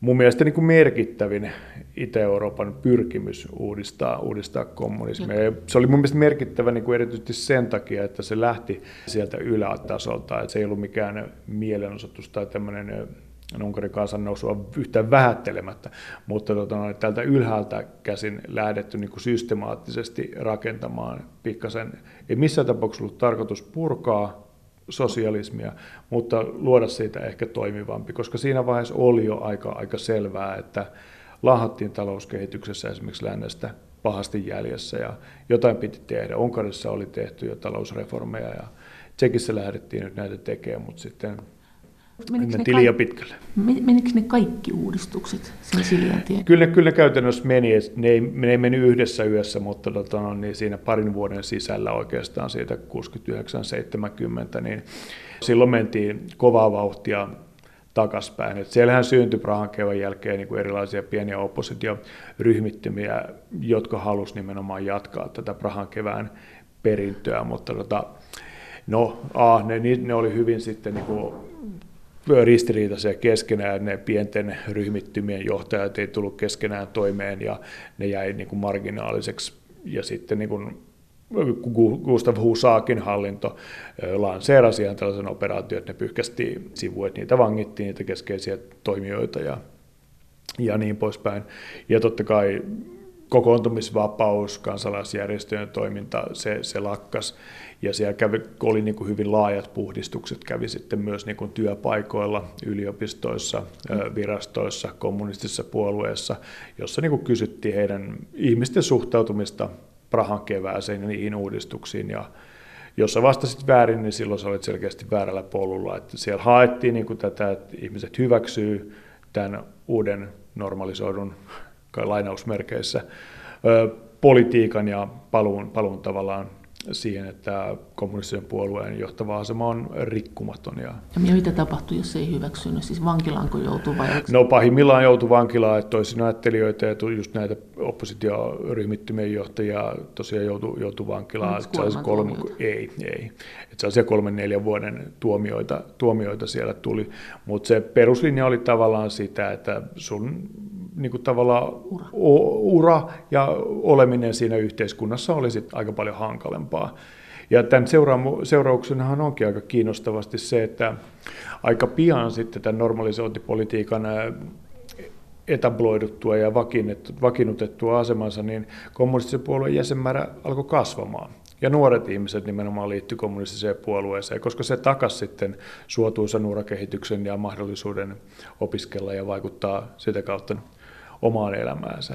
Speaker 2: Mun mielestä niin kuin merkittävin Itä-Euroopan pyrkimys uudistaa, uudistaa kommunismia. Ja se oli mun mielestä merkittävä niin kuin erityisesti sen takia, että se lähti sieltä ylätasolta, että se ei ollut mikään mielenosoitus tai tämmöinen Unkarin kansannousua yhtään vähättelemättä, mutta tota, tältä ylhäältä käsin lähdetty niin kuin systemaattisesti rakentamaan pikkasen. Ei missään tapauksessa ollut tarkoitus purkaa sosialismia, mutta luoda siitä ehkä toimivampi, koska siinä vaiheessa oli jo aika, aika selvää, että lahattiin talouskehityksessä esimerkiksi lännestä pahasti jäljessä ja jotain piti tehdä. Unkarissa oli tehty jo talousreformeja ja Tsekissä lähdettiin nyt näitä tekemään, mutta sitten Menikö ne, ka- liian pitkälle.
Speaker 3: Menikö ne kaikki uudistukset sen Siljan tien?
Speaker 2: Kyllä, kyllä käytännössä meni. Ne ei, ne ei meni yhdessä yössä, mutta tota, no, niin siinä parin vuoden sisällä oikeastaan siitä 69-70, niin silloin mentiin kovaa vauhtia takaspäin. Et siellähän syntyi Prahan kevään jälkeen niin kuin erilaisia pieniä oppositioryhmittymiä, jotka halusivat nimenomaan jatkaa tätä Prahan kevään perintöä, mutta tota, no, a, ne, ne oli hyvin sitten niin kuin ristiriitaisia keskenään, ne pienten ryhmittymien johtajat ei tullut keskenään toimeen ja ne jäi niin kuin marginaaliseksi. Ja sitten niin kuin Gustav Husakin hallinto lanseerasi ihan tällaisen operaation, että ne pyyhkästi sivuun, että niitä vangittiin, niitä keskeisiä toimijoita ja, ja niin poispäin. Ja totta kai kokoontumisvapaus, kansalaisjärjestöjen toiminta, se, se lakkas. Ja siellä kävi, oli niin kuin hyvin laajat puhdistukset, kävi sitten myös niin kuin työpaikoilla, yliopistoissa, virastoissa, kommunistisissa puolueissa, jossa niin kuin kysyttiin heidän ihmisten suhtautumista Prahan kevääseen ja niihin uudistuksiin. Ja jos sä vastasit väärin, niin silloin sä olit selkeästi väärällä polulla. Että siellä haettiin niin kuin tätä, että ihmiset hyväksyy tämän uuden normalisoidun lainausmerkeissä politiikan ja paluun, paluun tavallaan siihen, että kommunistisen puolueen johtava asema on rikkumaton. Ja,
Speaker 3: ja mitä tapahtui, jos ei hyväksynyt? Siis vankilaanko joutuu vai?
Speaker 2: No pahimmillaan joutui vankilaan, että toisin ajattelijoita ja just näitä oppositioryhmittymien johtajia tosiaan joutui, joutui vankilaan. Että kolme, ei, ei. Että sellaisia kolmen neljän vuoden tuomioita, tuomioita siellä tuli, mutta se peruslinja oli tavallaan sitä, että sun niin kuin tavallaan ura. ura ja oleminen siinä yhteiskunnassa oli sitten aika paljon hankalempaa. Ja tämän seurauksenahan onkin aika kiinnostavasti se, että aika pian sitten tämän normalisointipolitiikan etabloiduttua ja vakiinnutettua asemansa, niin kommunistisen puolueen jäsenmäärä alkoi kasvamaan. Ja nuoret ihmiset nimenomaan liittyi kommunistiseen puolueeseen, koska se takas sitten suotuisan urakehityksen ja mahdollisuuden opiskella ja vaikuttaa sitä kautta omaan elämäänsä.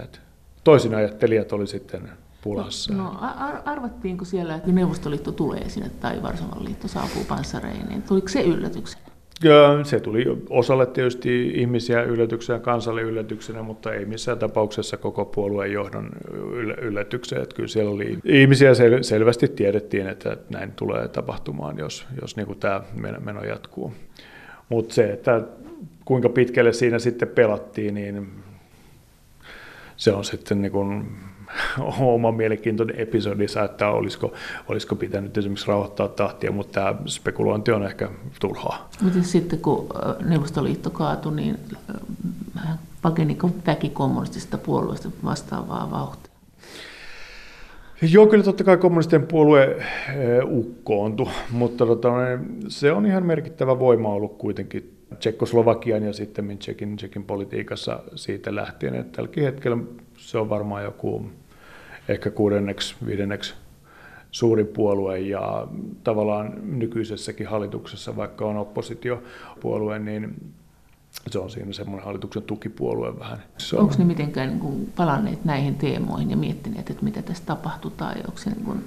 Speaker 2: Toisin ajattelijat oli sitten pulassa.
Speaker 3: No, no ar- arvattiinko siellä, että Neuvostoliitto tulee sinne tai Varsovan liitto saapuu panssareineen? Tuliko se yllätyksenä?
Speaker 2: Se tuli osalle tietysti ihmisiä yllätyksenä, kansalle yllätyksenä, mutta ei missään tapauksessa koko puolueen johdon yllätykseen. Että kyllä siellä oli ihmisiä sel- selvästi tiedettiin, että näin tulee tapahtumaan, jos, jos niin kuin tämä meno jatkuu. Mutta se, että kuinka pitkälle siinä sitten pelattiin, niin se on sitten niin kuin *laughs* oma mielenkiintoinen episodissa, että olisiko, olisiko pitänyt esimerkiksi rauhoittaa tahtia, mutta tämä spekulointi on ehkä turhaa.
Speaker 1: Miten sitten kun Neuvostoliitto kaatui, niin pakeniko väki kommunistisesta puolueesta vastaavaa vauhtia?
Speaker 2: Joo, kyllä totta kai kommunistien puolue ukkoontui, mutta tota, se on ihan merkittävä voima ollut kuitenkin Tsekkoslovakian ja sitten Tsekin, Tsekin politiikassa siitä lähtien. Että tälläkin hetkellä se on varmaan joku ehkä kuudenneksi, viidenneksi suuri puolue ja tavallaan nykyisessäkin hallituksessa, vaikka on oppositiopuolue, niin se on siinä semmoinen hallituksen tukipuolue vähän.
Speaker 1: Se onko ne mitenkään niin kuin palanneet näihin teemoihin ja miettineet, että mitä tässä tapahtuu, tai onko se niin kuin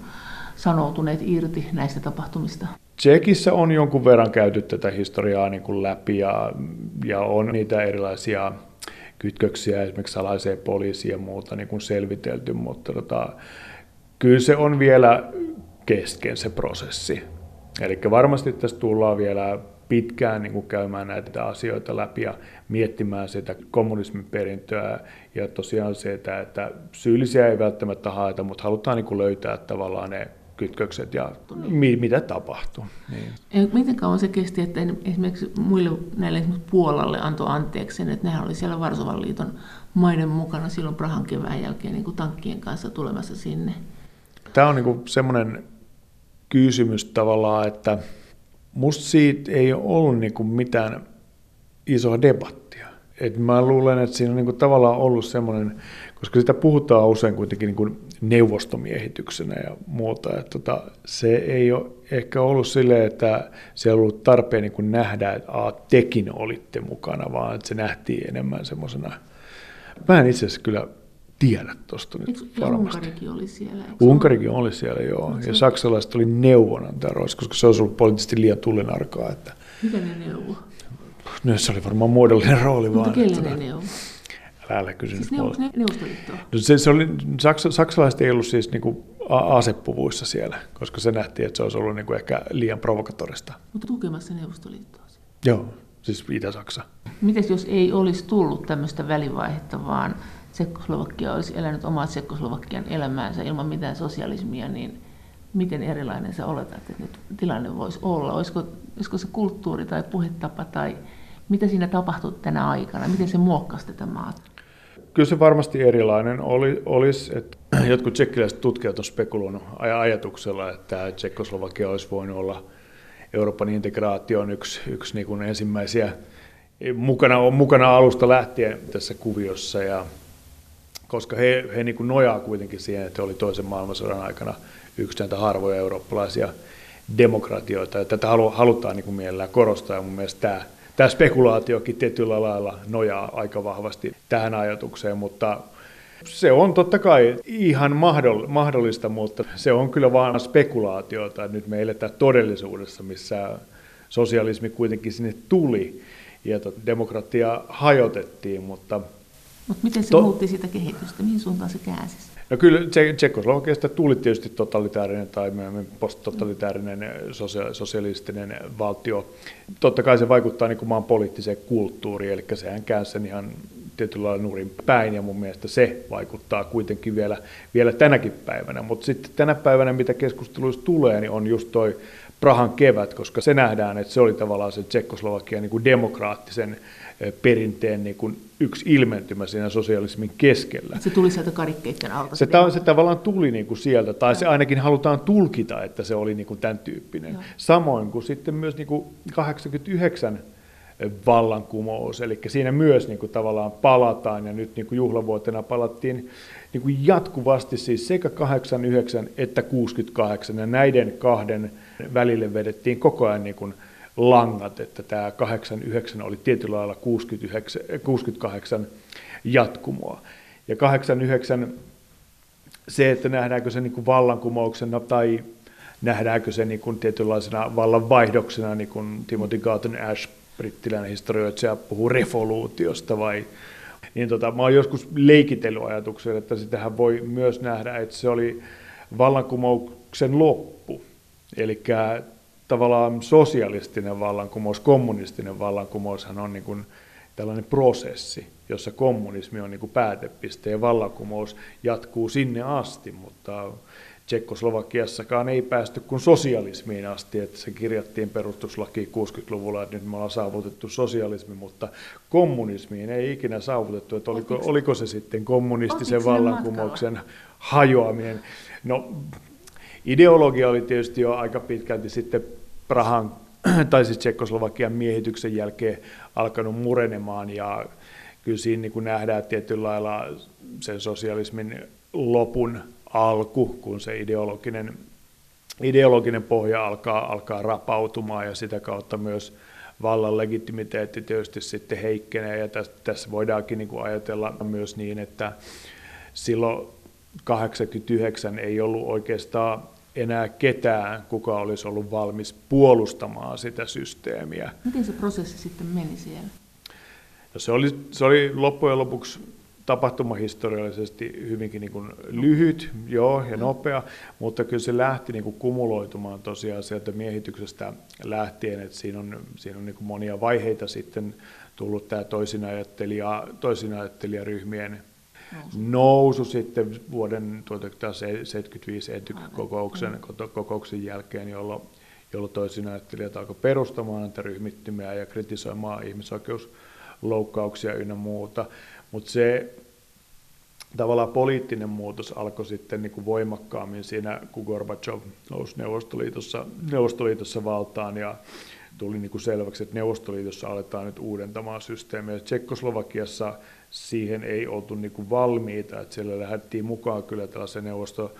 Speaker 1: sanoutuneet irti näistä tapahtumista?
Speaker 2: Tsekissä on jonkun verran käyty tätä historiaa niin kuin läpi ja, ja on niitä erilaisia kytköksiä esimerkiksi salaiseen poliisiin ja muuta niin kuin selvitelty, mutta tota, kyllä se on vielä kesken se prosessi. Eli varmasti tässä tullaan vielä pitkään niin kuin käymään näitä asioita läpi ja miettimään sitä kommunismin perintöä ja tosiaan se, että, että syyllisiä ei välttämättä haeta, mutta halutaan niin kuin löytää tavallaan ne kytkökset ja mi- mitä tapahtuu.
Speaker 1: Niin. Miten kauan se kesti, että esimerkiksi muille näille esimerkiksi Puolalle antoi anteeksi sen, että nehän oli siellä Varsovan liiton maiden mukana silloin Prahan kevään jälkeen niin kuin tankkien kanssa tulemassa sinne?
Speaker 2: Tämä on niin semmoinen kysymys tavallaan, että musta siitä ei ole ollut niin kuin mitään isoa debattia. Et mä luulen, että siinä on niin kuin tavallaan ollut semmoinen, koska sitä puhutaan usein kuitenkin niin kuin neuvostomiehityksenä ja muuta. Että tota, se ei ole ehkä ollut silleen, että se on ollut tarpeen niin kuin nähdä, että a, tekin olitte mukana, vaan että se nähtiin enemmän semmoisena. Mä en itse asiassa kyllä tiedä tuosta nyt
Speaker 1: Eikö, varmasti. Unkarikin oli siellä.
Speaker 2: Unkarikin oli siellä, joo. No, ja saksalaiset oli neuvonantaja koska se olisi ollut poliittisesti liian tullinarkaa. Että...
Speaker 1: Mitä ne neuvo?
Speaker 2: No se oli varmaan muodollinen rooli
Speaker 1: Mutta
Speaker 2: vaan.
Speaker 1: kelle ne tota- neuvo?
Speaker 2: Älä kysy
Speaker 1: siis neuvo, ne, Neuvostoliittoa?
Speaker 2: No se, se oli, saks, saksalaiset ei ollut siis niinku asepuvuissa siellä, koska se nähtiin, että se olisi ollut niinku ehkä liian provokatorista.
Speaker 1: Mutta tukemassa Neuvostoliittoa?
Speaker 2: Joo, siis Itä-Saksa.
Speaker 1: Mites jos ei olisi tullut tämmöistä välivaihetta, vaan Tsekkoslovakia olisi elänyt omaa Tsekkoslovakian elämäänsä ilman mitään sosialismia, niin miten erilainen sä oletat, että nyt tilanne voisi olla? Olisiko, olisiko se kulttuuri tai puhetapa tai mitä siinä tapahtui tänä aikana? Miten se muokkasi tätä maata?
Speaker 2: Kyllä se varmasti erilainen oli, olisi, että *clears throat* jotkut tsekkiläiset tutkijat on spekuloinut ajatuksella, että Tsekkoslovakia olisi voinut olla Euroopan integraation yksi, yksi niin kuin ensimmäisiä mukana, on mukana alusta lähtien tässä kuviossa, ja, koska he, he niin kuin nojaa kuitenkin siihen, että he oli toisen maailmansodan aikana yksi näitä harvoja eurooppalaisia demokratioita, ja tätä halutaan niin kuin mielellään korostaa, ja mun mielestä tämä tämä spekulaatiokin tietyllä lailla nojaa aika vahvasti tähän ajatukseen, mutta se on totta kai ihan mahdollista, mutta se on kyllä vain spekulaatiota. Nyt me eletään todellisuudessa, missä sosialismi kuitenkin sinne tuli ja demokratia hajotettiin, mutta...
Speaker 1: Mutta miten se to... muutti sitä kehitystä? Mihin suuntaan se käänsi?
Speaker 2: No kyllä Tsekoslovakiasta tuli tietysti totalitaarinen tai myöhemmin posttotalitaarinen sosialistinen valtio. Totta kai se vaikuttaa niin kuin maan poliittiseen kulttuuriin, eli sehän käänsi sen ihan tietyllä lailla nurin päin, ja mun mielestä se vaikuttaa kuitenkin vielä, vielä tänäkin päivänä. Mutta sitten tänä päivänä, mitä keskusteluissa tulee, niin on just toi Prahan kevät, koska se nähdään, että se oli tavallaan se Tsekkoslovakian niin kuin demokraattisen perinteen niin kuin yksi ilmentymä siinä sosialismin keskellä.
Speaker 1: Se tuli sieltä karikkeiden alta.
Speaker 2: Se, ta- se tavallaan tuli niin kuin sieltä, tai se ainakin halutaan tulkita, että se oli niin kuin tämän tyyppinen. Joo. Samoin kuin sitten myös niin kuin 89 vallankumous, eli siinä myös niin kuin tavallaan palataan, ja nyt niin kuin juhlavuotena palattiin niin kuin jatkuvasti siis sekä 89 että 68, ja näiden kahden välille vedettiin koko ajan niin kuin langat, että tämä 89 oli tietyllä lailla 69, 68 jatkumoa. Ja 89 se, että nähdäänkö se niin kuin vallankumouksena tai nähdäänkö se niin kuin tietynlaisena vallanvaihdoksena, niin kuin Timothy Garton Ash brittiläinen historioitsija puhuu revoluutiosta vai niin tota, mä oon joskus leikitellyt ajatuksen, että sitähän voi myös nähdä, että se oli vallankumouksen loppu. Eli tavallaan sosialistinen vallankumous, kommunistinen vallankumoushan on niin kuin tällainen prosessi, jossa kommunismi on niin kuin päätepiste ja vallankumous jatkuu sinne asti, mutta Tsekkoslovakiassakaan ei päästy kuin sosialismiin asti, että se kirjattiin perustuslaki 60-luvulla, että nyt me ollaan saavutettu sosialismi, mutta kommunismiin ei ikinä saavutettu, että oliko, oliko se sitten kommunistisen vallankumouksen hajoaminen. No, ideologia oli tietysti jo aika pitkälti sitten Prahan *clears throat* tai siis Tsekkoslovakian miehityksen jälkeen alkanut murenemaan ja kyllä siinä niin nähdään tietyllä lailla sen sosialismin lopun alku, kun se ideologinen, ideologinen pohja alkaa, alkaa rapautumaan ja sitä kautta myös vallan legitimiteetti tietysti sitten heikkenee ja tässä, tässä voidaankin niin kuin ajatella myös niin, että silloin 89 ei ollut oikeastaan enää ketään, kuka olisi ollut valmis puolustamaan sitä systeemiä.
Speaker 3: Miten se prosessi sitten meni siellä?
Speaker 2: No se, oli, se oli loppujen lopuksi tapahtumahistoriallisesti hyvinkin niin kuin lyhyt joo, ja nopea, mutta kyllä se lähti niin kuin kumuloitumaan tosiaan sieltä miehityksestä lähtien, että siinä on, siinä on niin kuin monia vaiheita sitten tullut tämä toisinajattelija, toisinajattelijaryhmien nousu. nousu sitten vuoden 1975 kokouksen, kokouksen jälkeen, jolloin, jolloin toisinajattelijat alkoi perustamaan näitä ryhmittymiä ja kritisoimaan ihmisoikeusloukkauksia ynnä muuta. Mutta se tavallaan poliittinen muutos alkoi sitten niin kuin voimakkaammin siinä, kun Gorbachev nousi Neuvostoliitossa, Neuvostoliitossa valtaan ja tuli niin kuin selväksi, että Neuvostoliitossa aletaan nyt uudentamaan systeemiä. Tsekkoslovakiassa siihen ei oltu niin kuin valmiita, että siellä lähdettiin mukaan kyllä tällaiseen neuvosto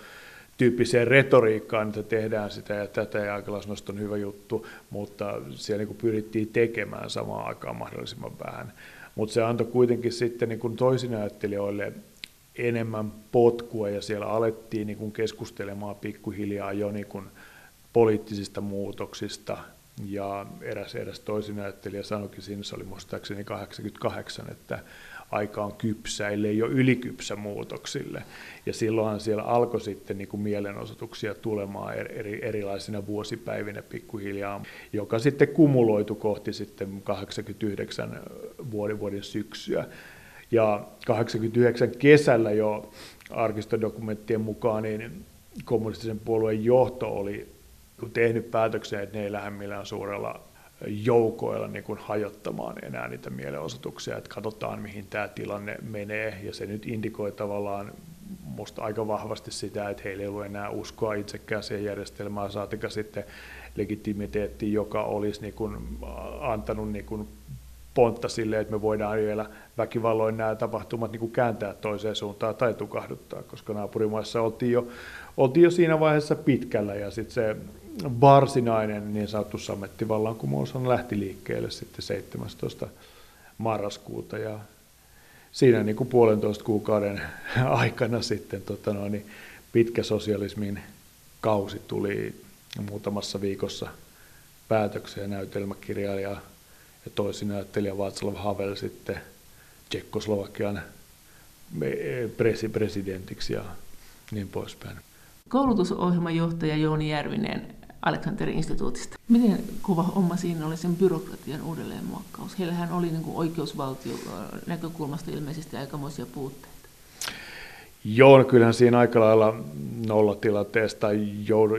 Speaker 2: tyyppiseen retoriikkaan, että tehdään sitä ja tätä ja aikalaisnosto on hyvä juttu, mutta siellä niin kuin pyrittiin tekemään samaan aikaan mahdollisimman vähän. Mutta se antoi kuitenkin sitten niin toisinajattelijoille enemmän potkua ja siellä alettiin niin kuin keskustelemaan pikkuhiljaa jo niin kuin poliittisista muutoksista. Ja eräs, eräs toisinajattelija sanoikin siinä, se oli muistaakseni 88, että aika on kypsä, ellei jo ylikypsä muutoksille. Ja silloinhan siellä alkoi sitten niin kuin mielenosoituksia tulemaan eri, erilaisina vuosipäivinä pikkuhiljaa, joka sitten kumuloitu kohti sitten 89 vuoden, vuoden syksyä. Ja 89 kesällä jo arkistodokumenttien mukaan niin kommunistisen puolueen johto oli tehnyt päätöksen, että ne ei lähde millään suurella joukoilla niin kuin hajottamaan enää niitä mielenosoituksia, että katsotaan mihin tämä tilanne menee. Ja se nyt indikoi tavallaan musta aika vahvasti sitä, että heillä ei ollut enää uskoa itsekään siihen järjestelmään, saatika sitten legitimiteetti, joka olisi niin kuin antanut niin kuin pontta sille, että me voidaan vielä väkivalloin nämä tapahtumat niin kuin kääntää toiseen suuntaan tai tukahduttaa, koska naapurimaissa oltiin jo, oltiin jo siinä vaiheessa pitkällä ja sitten se varsinainen niin sanottu samettivallankumous on lähti liikkeelle sitten 17. marraskuuta ja siinä niin kuin puolentoista kuukauden *laughs* aikana sitten tota noin, niin pitkä sosialismin kausi tuli muutamassa viikossa päätökseen näytelmäkirjailija ja toisinäyttelijä Václav Havel sitten Tsekkoslovakian presidentiksi ja niin poispäin.
Speaker 3: Koulutusohjelmajohtaja Jouni Järvinen Aleksanterin instituutista. Miten kuva oma siinä oli sen byrokratian uudelleenmuokkaus? Heillähän oli niin oikeusvaltio näkökulmasta ilmeisesti aikamoisia puutteita.
Speaker 2: Joo, no kyllähän siinä aika lailla nollatilanteesta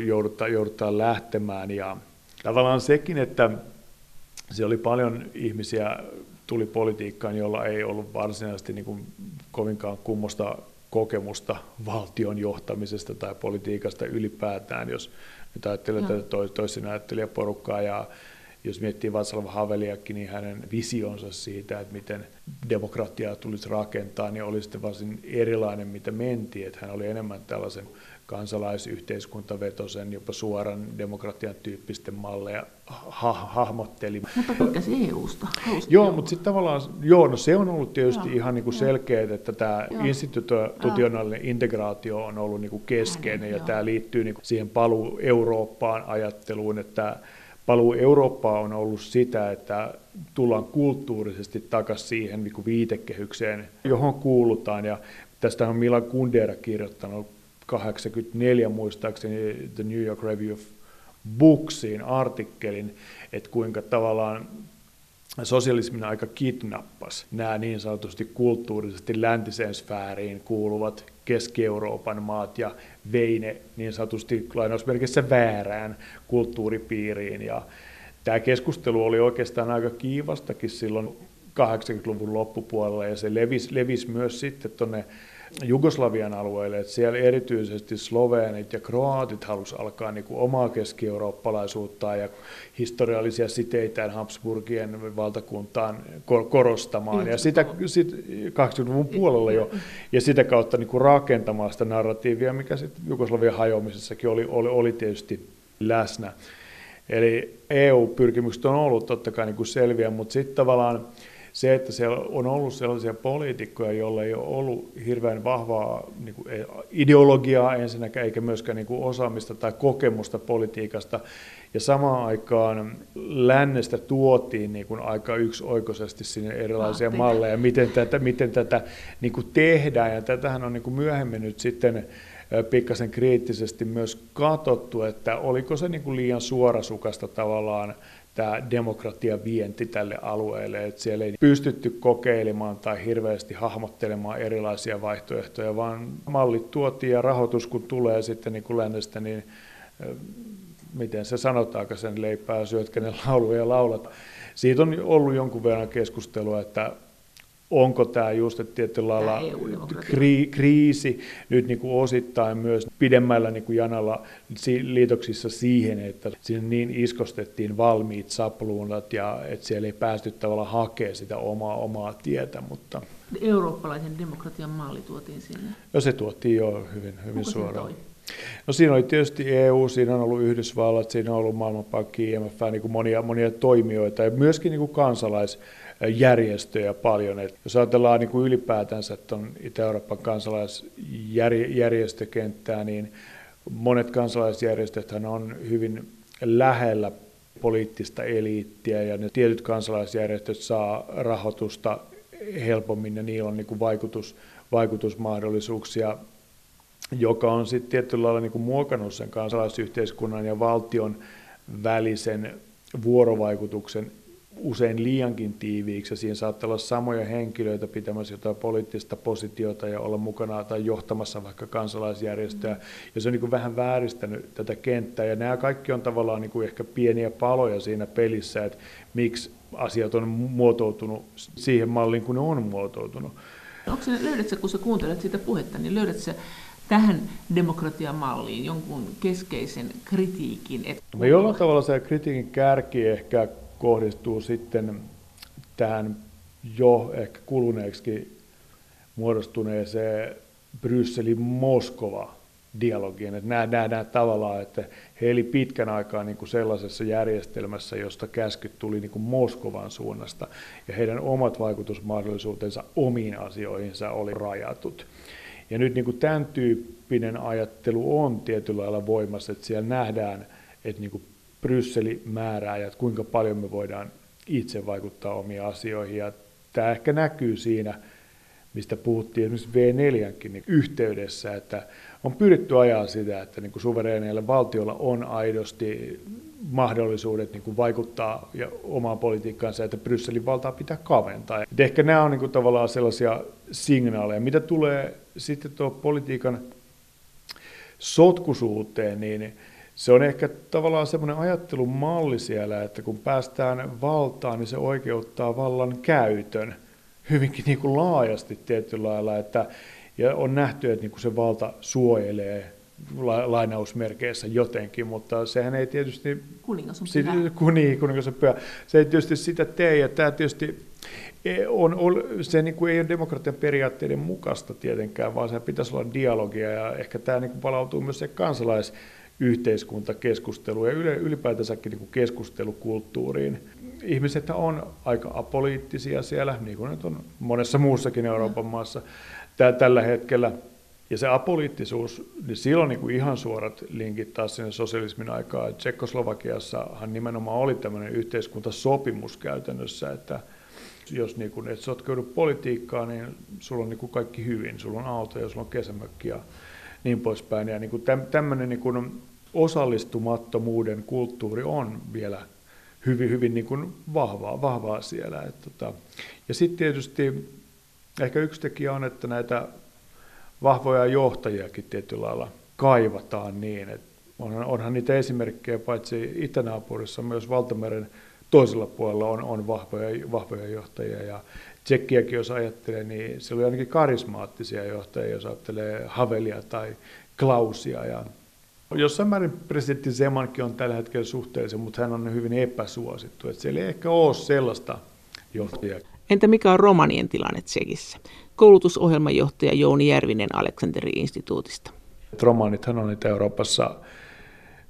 Speaker 2: joudutaan, joudutaan lähtemään ja tavallaan sekin, että se oli paljon ihmisiä tuli politiikkaan, jolla ei ollut varsinaisesti niin kuin kovinkaan kummosta kokemusta valtion johtamisesta tai politiikasta ylipäätään, jos nyt ajattelee tätä toisen ajattelijaporukkaa ja jos miettii Václav Haveliakin, niin hänen visionsa siitä, että miten demokratiaa tulisi rakentaa, niin oli sitten varsin erilainen, mitä mentiin. Että hän oli enemmän tällaisen kansalaisyhteiskuntavetosen, jopa suoran demokratian tyyppisten malleja ha- hahmotteli.
Speaker 3: Mutta tykkäsi EU-sta.
Speaker 2: Joo, mutta sitten tavallaan, joo, no se on ollut tietysti joo, ihan niin selkeä, että tämä joo. institutionaalinen joo. integraatio on ollut niin kuin keskeinen, Näin, ja joo. tämä liittyy niin kuin siihen paluu Eurooppaan ajatteluun, että paluu Eurooppaan on ollut sitä, että tullaan kulttuurisesti takaisin siihen niin viitekehykseen, johon kuulutaan. Ja tästä on Milan Kundera kirjoittanut 84 muistaakseni The New York Review of Booksin artikkelin, että kuinka tavallaan sosialismin aika kidnappas nämä niin sanotusti kulttuurisesti läntiseen sfääriin kuuluvat Keski-Euroopan maat ja vei ne niin sanotusti lainausmerkissä väärään kulttuuripiiriin. Ja tämä keskustelu oli oikeastaan aika kiivastakin silloin 80-luvun loppupuolella ja se levisi, levisi myös sitten tuonne Jugoslavian alueelle, että siellä erityisesti sloveenit ja kroatit halusi alkaa niin kuin omaa keski-eurooppalaisuuttaa ja historiallisia siteitä Habsburgien valtakuntaan korostamaan. Ja sitä sit 80-luvun puolella jo, ja sitä kautta niin kuin rakentamaan sitä narratiivia, mikä sitten Jugoslavian hajoamisessakin oli, oli, oli tietysti läsnä. Eli EU-pyrkimykset on ollut totta kai niin kuin selviä, mutta sitten tavallaan se, että siellä on ollut sellaisia poliitikkoja, joilla ei ole ollut hirveän vahvaa niin kuin ideologiaa ensinnäkään, eikä myöskään niin kuin osaamista tai kokemusta politiikasta, ja samaan aikaan lännestä tuotiin niin kuin aika yksioikoisesti sinne erilaisia Ahti. malleja, miten tätä, miten tätä niin kuin tehdään, ja tätähän on niin kuin myöhemmin nyt sitten pikkasen kriittisesti myös katsottu, että oliko se niin kuin liian suorasukasta tavallaan tämä demokratia vienti tälle alueelle, että siellä ei pystytty kokeilemaan tai hirveästi hahmottelemaan erilaisia vaihtoehtoja, vaan mallit tuotiin ja rahoitus kun tulee sitten niin kuin lännestä, niin miten se sanotaanko sen leipää syöt, kenen lauluja laulat. Siitä on ollut jonkun verran keskustelua, että onko tämä just että tietyllä lailla kri, kriisi nyt niin kuin osittain myös pidemmällä niin kuin janalla liitoksissa siihen, että siinä niin iskostettiin valmiit sapluunat ja että siellä ei päästy tavallaan hakemaan sitä omaa, omaa tietä. Mutta...
Speaker 3: Eurooppalaisen demokratian malli tuotiin sinne?
Speaker 2: No se tuotiin jo hyvin, hyvin Kuka suoraan. No siinä oli tietysti EU, siinä on ollut Yhdysvallat, siinä on ollut Maailmanpankki, IMF, niin kuin monia, monia toimijoita ja myöskin niin kuin kansalais, järjestöjä paljon. Et jos ajatellaan niin kuin ylipäätänsä tuon Itä-Euroopan kansalaisjärjestökenttää, niin monet kansalaisjärjestöt on hyvin lähellä poliittista eliittiä ja ne tietyt kansalaisjärjestöt saa rahoitusta helpommin ja niillä on niin kuin vaikutus, vaikutusmahdollisuuksia, joka on sitten tietyllä lailla niin kuin muokannut sen kansalaisyhteiskunnan ja valtion välisen vuorovaikutuksen usein liiankin tiiviiksi ja siinä saattaa olla samoja henkilöitä pitämässä jotain poliittista positiota ja olla mukana tai johtamassa vaikka kansalaisjärjestöä. Ja se on niin kuin vähän vääristänyt tätä kenttää ja nämä kaikki on tavallaan niin kuin ehkä pieniä paloja siinä pelissä, että miksi asiat on muotoutunut siihen malliin, kun ne on muotoutunut.
Speaker 3: Onko se, löydätkö, kun sä kuuntelet sitä puhetta, niin löydätkö tähän demokratiamalliin jonkun keskeisen kritiikin? Että...
Speaker 2: No jollain tavalla se kritiikin kärki ehkä kohdistuu sitten tähän jo ehkä kuluneeksi muodostuneeseen Brysselin-Moskova dialogiin. Että nähdään tavallaan, että he eli pitkän aikaa niin kuin sellaisessa järjestelmässä, josta käskyt tuli niin kuin Moskovan suunnasta, ja heidän omat vaikutusmahdollisuutensa omiin asioihinsa oli rajatut. Ja nyt niin kuin tämän tyyppinen ajattelu on tietyllä lailla voimassa, että siellä nähdään, että niin kuin Brysseli määrää ja kuinka paljon me voidaan itse vaikuttaa omiin asioihin. Ja tämä ehkä näkyy siinä, mistä puhuttiin esimerkiksi V4 niin yhteydessä, että on pyritty ajaa sitä, että niin suvereeneilla valtiolla on aidosti mahdollisuudet niin vaikuttaa ja omaan politiikkaansa, että Brysselin valtaa pitää kaventaa. Et ehkä nämä on niin kuin tavallaan sellaisia signaaleja. Mitä tulee sitten tuo politiikan sotkusuuteen, niin se on ehkä tavallaan semmoinen ajattelumalli siellä, että kun päästään valtaan, niin se oikeuttaa vallan käytön hyvinkin niin kuin laajasti tietyllä lailla, että ja on nähty, että niin kuin se valta suojelee lainausmerkeissä jotenkin, mutta sehän ei tietysti...
Speaker 3: Kuningas on pyhä.
Speaker 2: Kuni, kuningas on pyhä. Se ei tietysti sitä tee, ja tämä tietysti on, on, se niin kuin ei ole demokratian periaatteiden mukaista tietenkään, vaan se pitäisi olla dialogia, ja ehkä tämä niin kuin palautuu myös se kansalais yhteiskuntakeskustelu ja ylipäätänsäkin niin kuin keskustelukulttuuriin. Ihmiset on aika apoliittisia siellä, niin kuin nyt on monessa muussakin Euroopan maassa tällä hetkellä. Ja se apoliittisuus, niin sillä on niin kuin ihan suorat linkit taas sinne sosialismin aikaan. Tsekkoslovakiassahan nimenomaan oli tämmöinen yhteiskuntasopimus käytännössä, että jos niin kuin et sotkeudu politiikkaan, niin sulla on niin kuin kaikki hyvin. Sulla on auto ja sulla on kesämökki ja niin poispäin. Ja niin kuin tämmöinen niin kuin osallistumattomuuden kulttuuri on vielä hyvin, hyvin niin kuin vahvaa, vahvaa siellä. Et tota, ja sitten tietysti ehkä yksi tekijä on, että näitä vahvoja johtajiakin tietyllä lailla kaivataan niin, että onhan, onhan niitä esimerkkejä paitsi itänaapurissa, myös Valtameren toisella puolella on, on vahvoja, vahvoja johtajia. Ja Tsekkiäkin, jos ajattelee, niin se oli ainakin karismaattisia johtajia, jos ajattelee Havelia tai Klausia. Ja jossain määrin presidentti Zemankin on tällä hetkellä suhteellisen, mutta hän on hyvin epäsuosittu. Että siellä ei ehkä ole sellaista johtajaa.
Speaker 1: Entä mikä on romanien tilanne Tsekissä? Koulutusohjelmanjohtaja Jouni Järvinen Aleksanteri-instituutista.
Speaker 2: Romanithan on niitä Euroopassa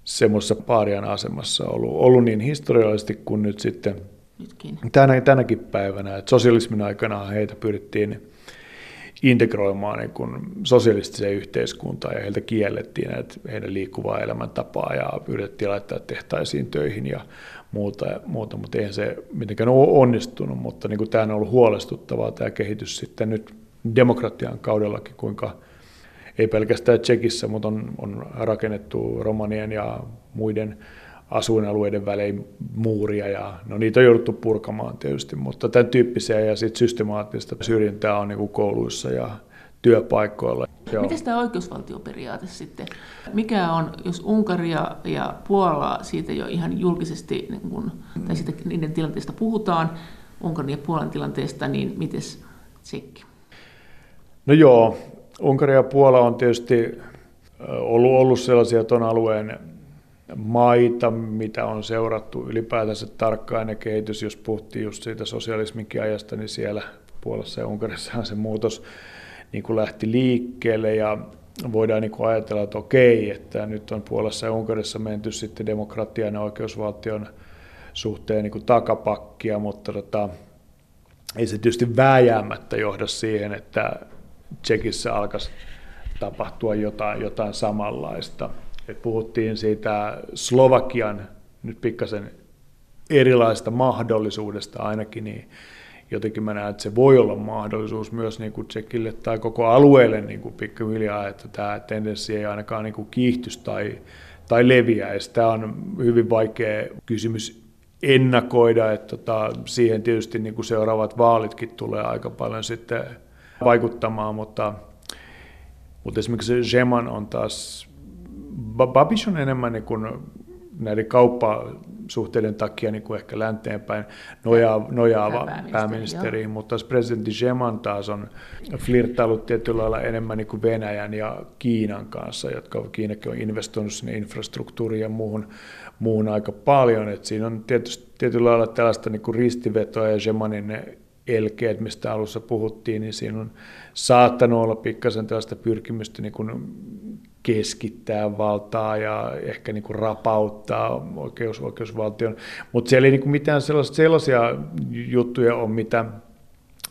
Speaker 2: semmoisessa paarian asemassa ollut, ollut niin historiallisesti kuin nyt sitten Nytkin. Tänä, tänäkin päivänä. Että sosialismin aikana heitä pyrittiin integroimaan niin kuin sosialistiseen yhteiskuntaan ja heiltä kiellettiin että heidän liikkuvaa elämäntapaa ja yritettiin laittaa tehtaisiin töihin ja muuta, muuta mutta eihän se mitenkään ole onnistunut, mutta niin kuin tämä on ollut huolestuttavaa tämä kehitys sitten nyt demokratian kaudellakin, kuinka ei pelkästään Tsekissä, mutta on, on rakennettu romanien ja muiden asuinalueiden välein muuria ja no niitä on jouduttu purkamaan tietysti, mutta tämän tyyppisiä ja sitten systemaattista syrjintää on niin kouluissa ja työpaikoilla.
Speaker 3: Miten tämä oikeusvaltioperiaate sitten? Mikä on, jos Unkaria ja Puola siitä jo ihan julkisesti, niin kun, tai siitä niiden tilanteesta puhutaan, Unkarin ja Puolan tilanteesta, niin miten Tsekki?
Speaker 2: No joo, Unkari ja Puola on tietysti ollut, ollut sellaisia tuon alueen maita, mitä on seurattu ylipäätänsä tarkkaan ja kehitys, jos puhuttiin just siitä sosialisminkin ajasta, niin siellä Puolassa ja Unkarissahan se muutos niin kuin lähti liikkeelle ja voidaan niin kuin ajatella, että okei, että nyt on Puolassa ja Unkarissa menty sitten demokratian ja oikeusvaltion suhteen niin kuin takapakkia, mutta tota, ei se tietysti vääjäämättä johda siihen, että Tsekissä alkaisi tapahtua jotain, jotain samanlaista. Et puhuttiin siitä Slovakian nyt pikkasen erilaista mahdollisuudesta ainakin, niin jotenkin mä näen, että se voi olla mahdollisuus myös niin kuin Tsekille tai koko alueelle niin kuin pikkuhiljaa, että tämä tendenssi ei ainakaan niin kuin kiihtys tai, tai leviäisi. Tämä on hyvin vaikea kysymys ennakoida, että tota, siihen tietysti niin kuin seuraavat vaalitkin tulee aika paljon sitten vaikuttamaan, mutta, mutta esimerkiksi Zeman on taas, Babish on enemmän niin kuin näiden kauppasuhteiden takia niin kuin ehkä länteenpäin nojaava, nojaava pääministeri, pääministeri mutta taas presidentti Zeman taas on flirttailut tietyllä lailla enemmän niin kuin Venäjän ja Kiinan kanssa, jotka Kiinakin on investoinut sinne infrastruktuuriin ja muuhun, muuhun aika paljon. Et siinä on tietysti, tietyllä lailla tällaista niin kuin ristivetoa ja Zemanin elkeet, mistä alussa puhuttiin, niin siinä on saattanut olla pikkasen tällaista pyrkimystä niin kuin keskittää valtaa ja ehkä niin kuin rapauttaa oikeus, oikeusvaltion. Mutta siellä ei niin kuin mitään sellaisia juttuja ole, mitä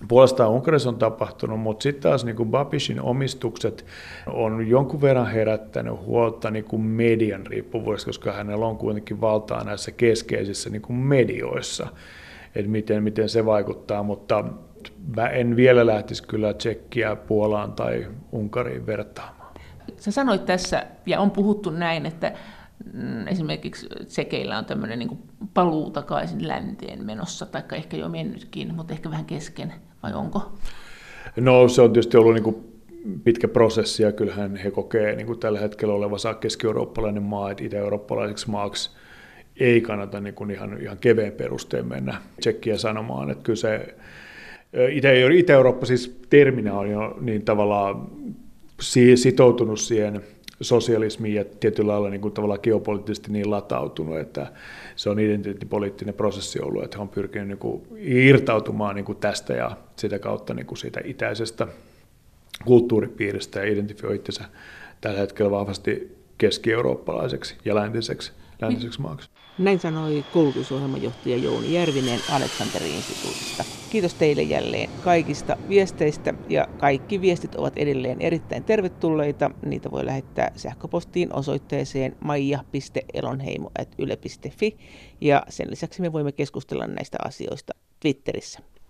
Speaker 2: puolestaan Unkarissa on tapahtunut, mutta sitten taas niin kuin Babishin omistukset on jonkun verran herättänyt huolta niin kuin median riippuvuudesta, koska hänellä on kuitenkin valtaa näissä keskeisissä niin kuin medioissa että miten, miten se vaikuttaa, mutta mä en vielä lähtisi kyllä Tsekkiä Puolaan tai Unkariin vertaamaan.
Speaker 3: Sä sanoit tässä, ja on puhuttu näin, että mm, esimerkiksi Tsekeillä on tämmöinen niin paluu takaisin länteen menossa, tai ehkä jo mennytkin, mutta ehkä vähän kesken, vai onko?
Speaker 2: No se on tietysti ollut niin kuin pitkä prosessi, ja kyllähän he kokee niin kuin tällä hetkellä olevansa keski-eurooppalainen maa, että itä-eurooppalaiseksi maaksi – ei kannata niin kuin ihan, ihan keveen perusteen mennä tsekkiä sanomaan, että kyllä se Itä-Eurooppa siis terminä on niin tavallaan sitoutunut siihen sosialismiin ja tietyllä lailla niin kuin tavallaan geopoliittisesti niin latautunut, että se on identiteettipoliittinen prosessi ollut, että he on pyrkinyt niin kuin irtautumaan niin kuin tästä ja sitä kautta niin kuin siitä itäisestä kulttuuripiiristä ja identifioi itsensä tällä hetkellä vahvasti keski-eurooppalaiseksi ja läntiseksi läntiseksi maaksi.
Speaker 1: Näin sanoi koulutusohjelmanjohtaja Jouni Järvinen Aleksanteri instituutista. Kiitos teille jälleen kaikista viesteistä ja kaikki viestit ovat edelleen erittäin tervetulleita. Niitä voi lähettää sähköpostiin osoitteeseen maija.elonheimo.yle.fi ja sen lisäksi me voimme keskustella näistä asioista Twitterissä.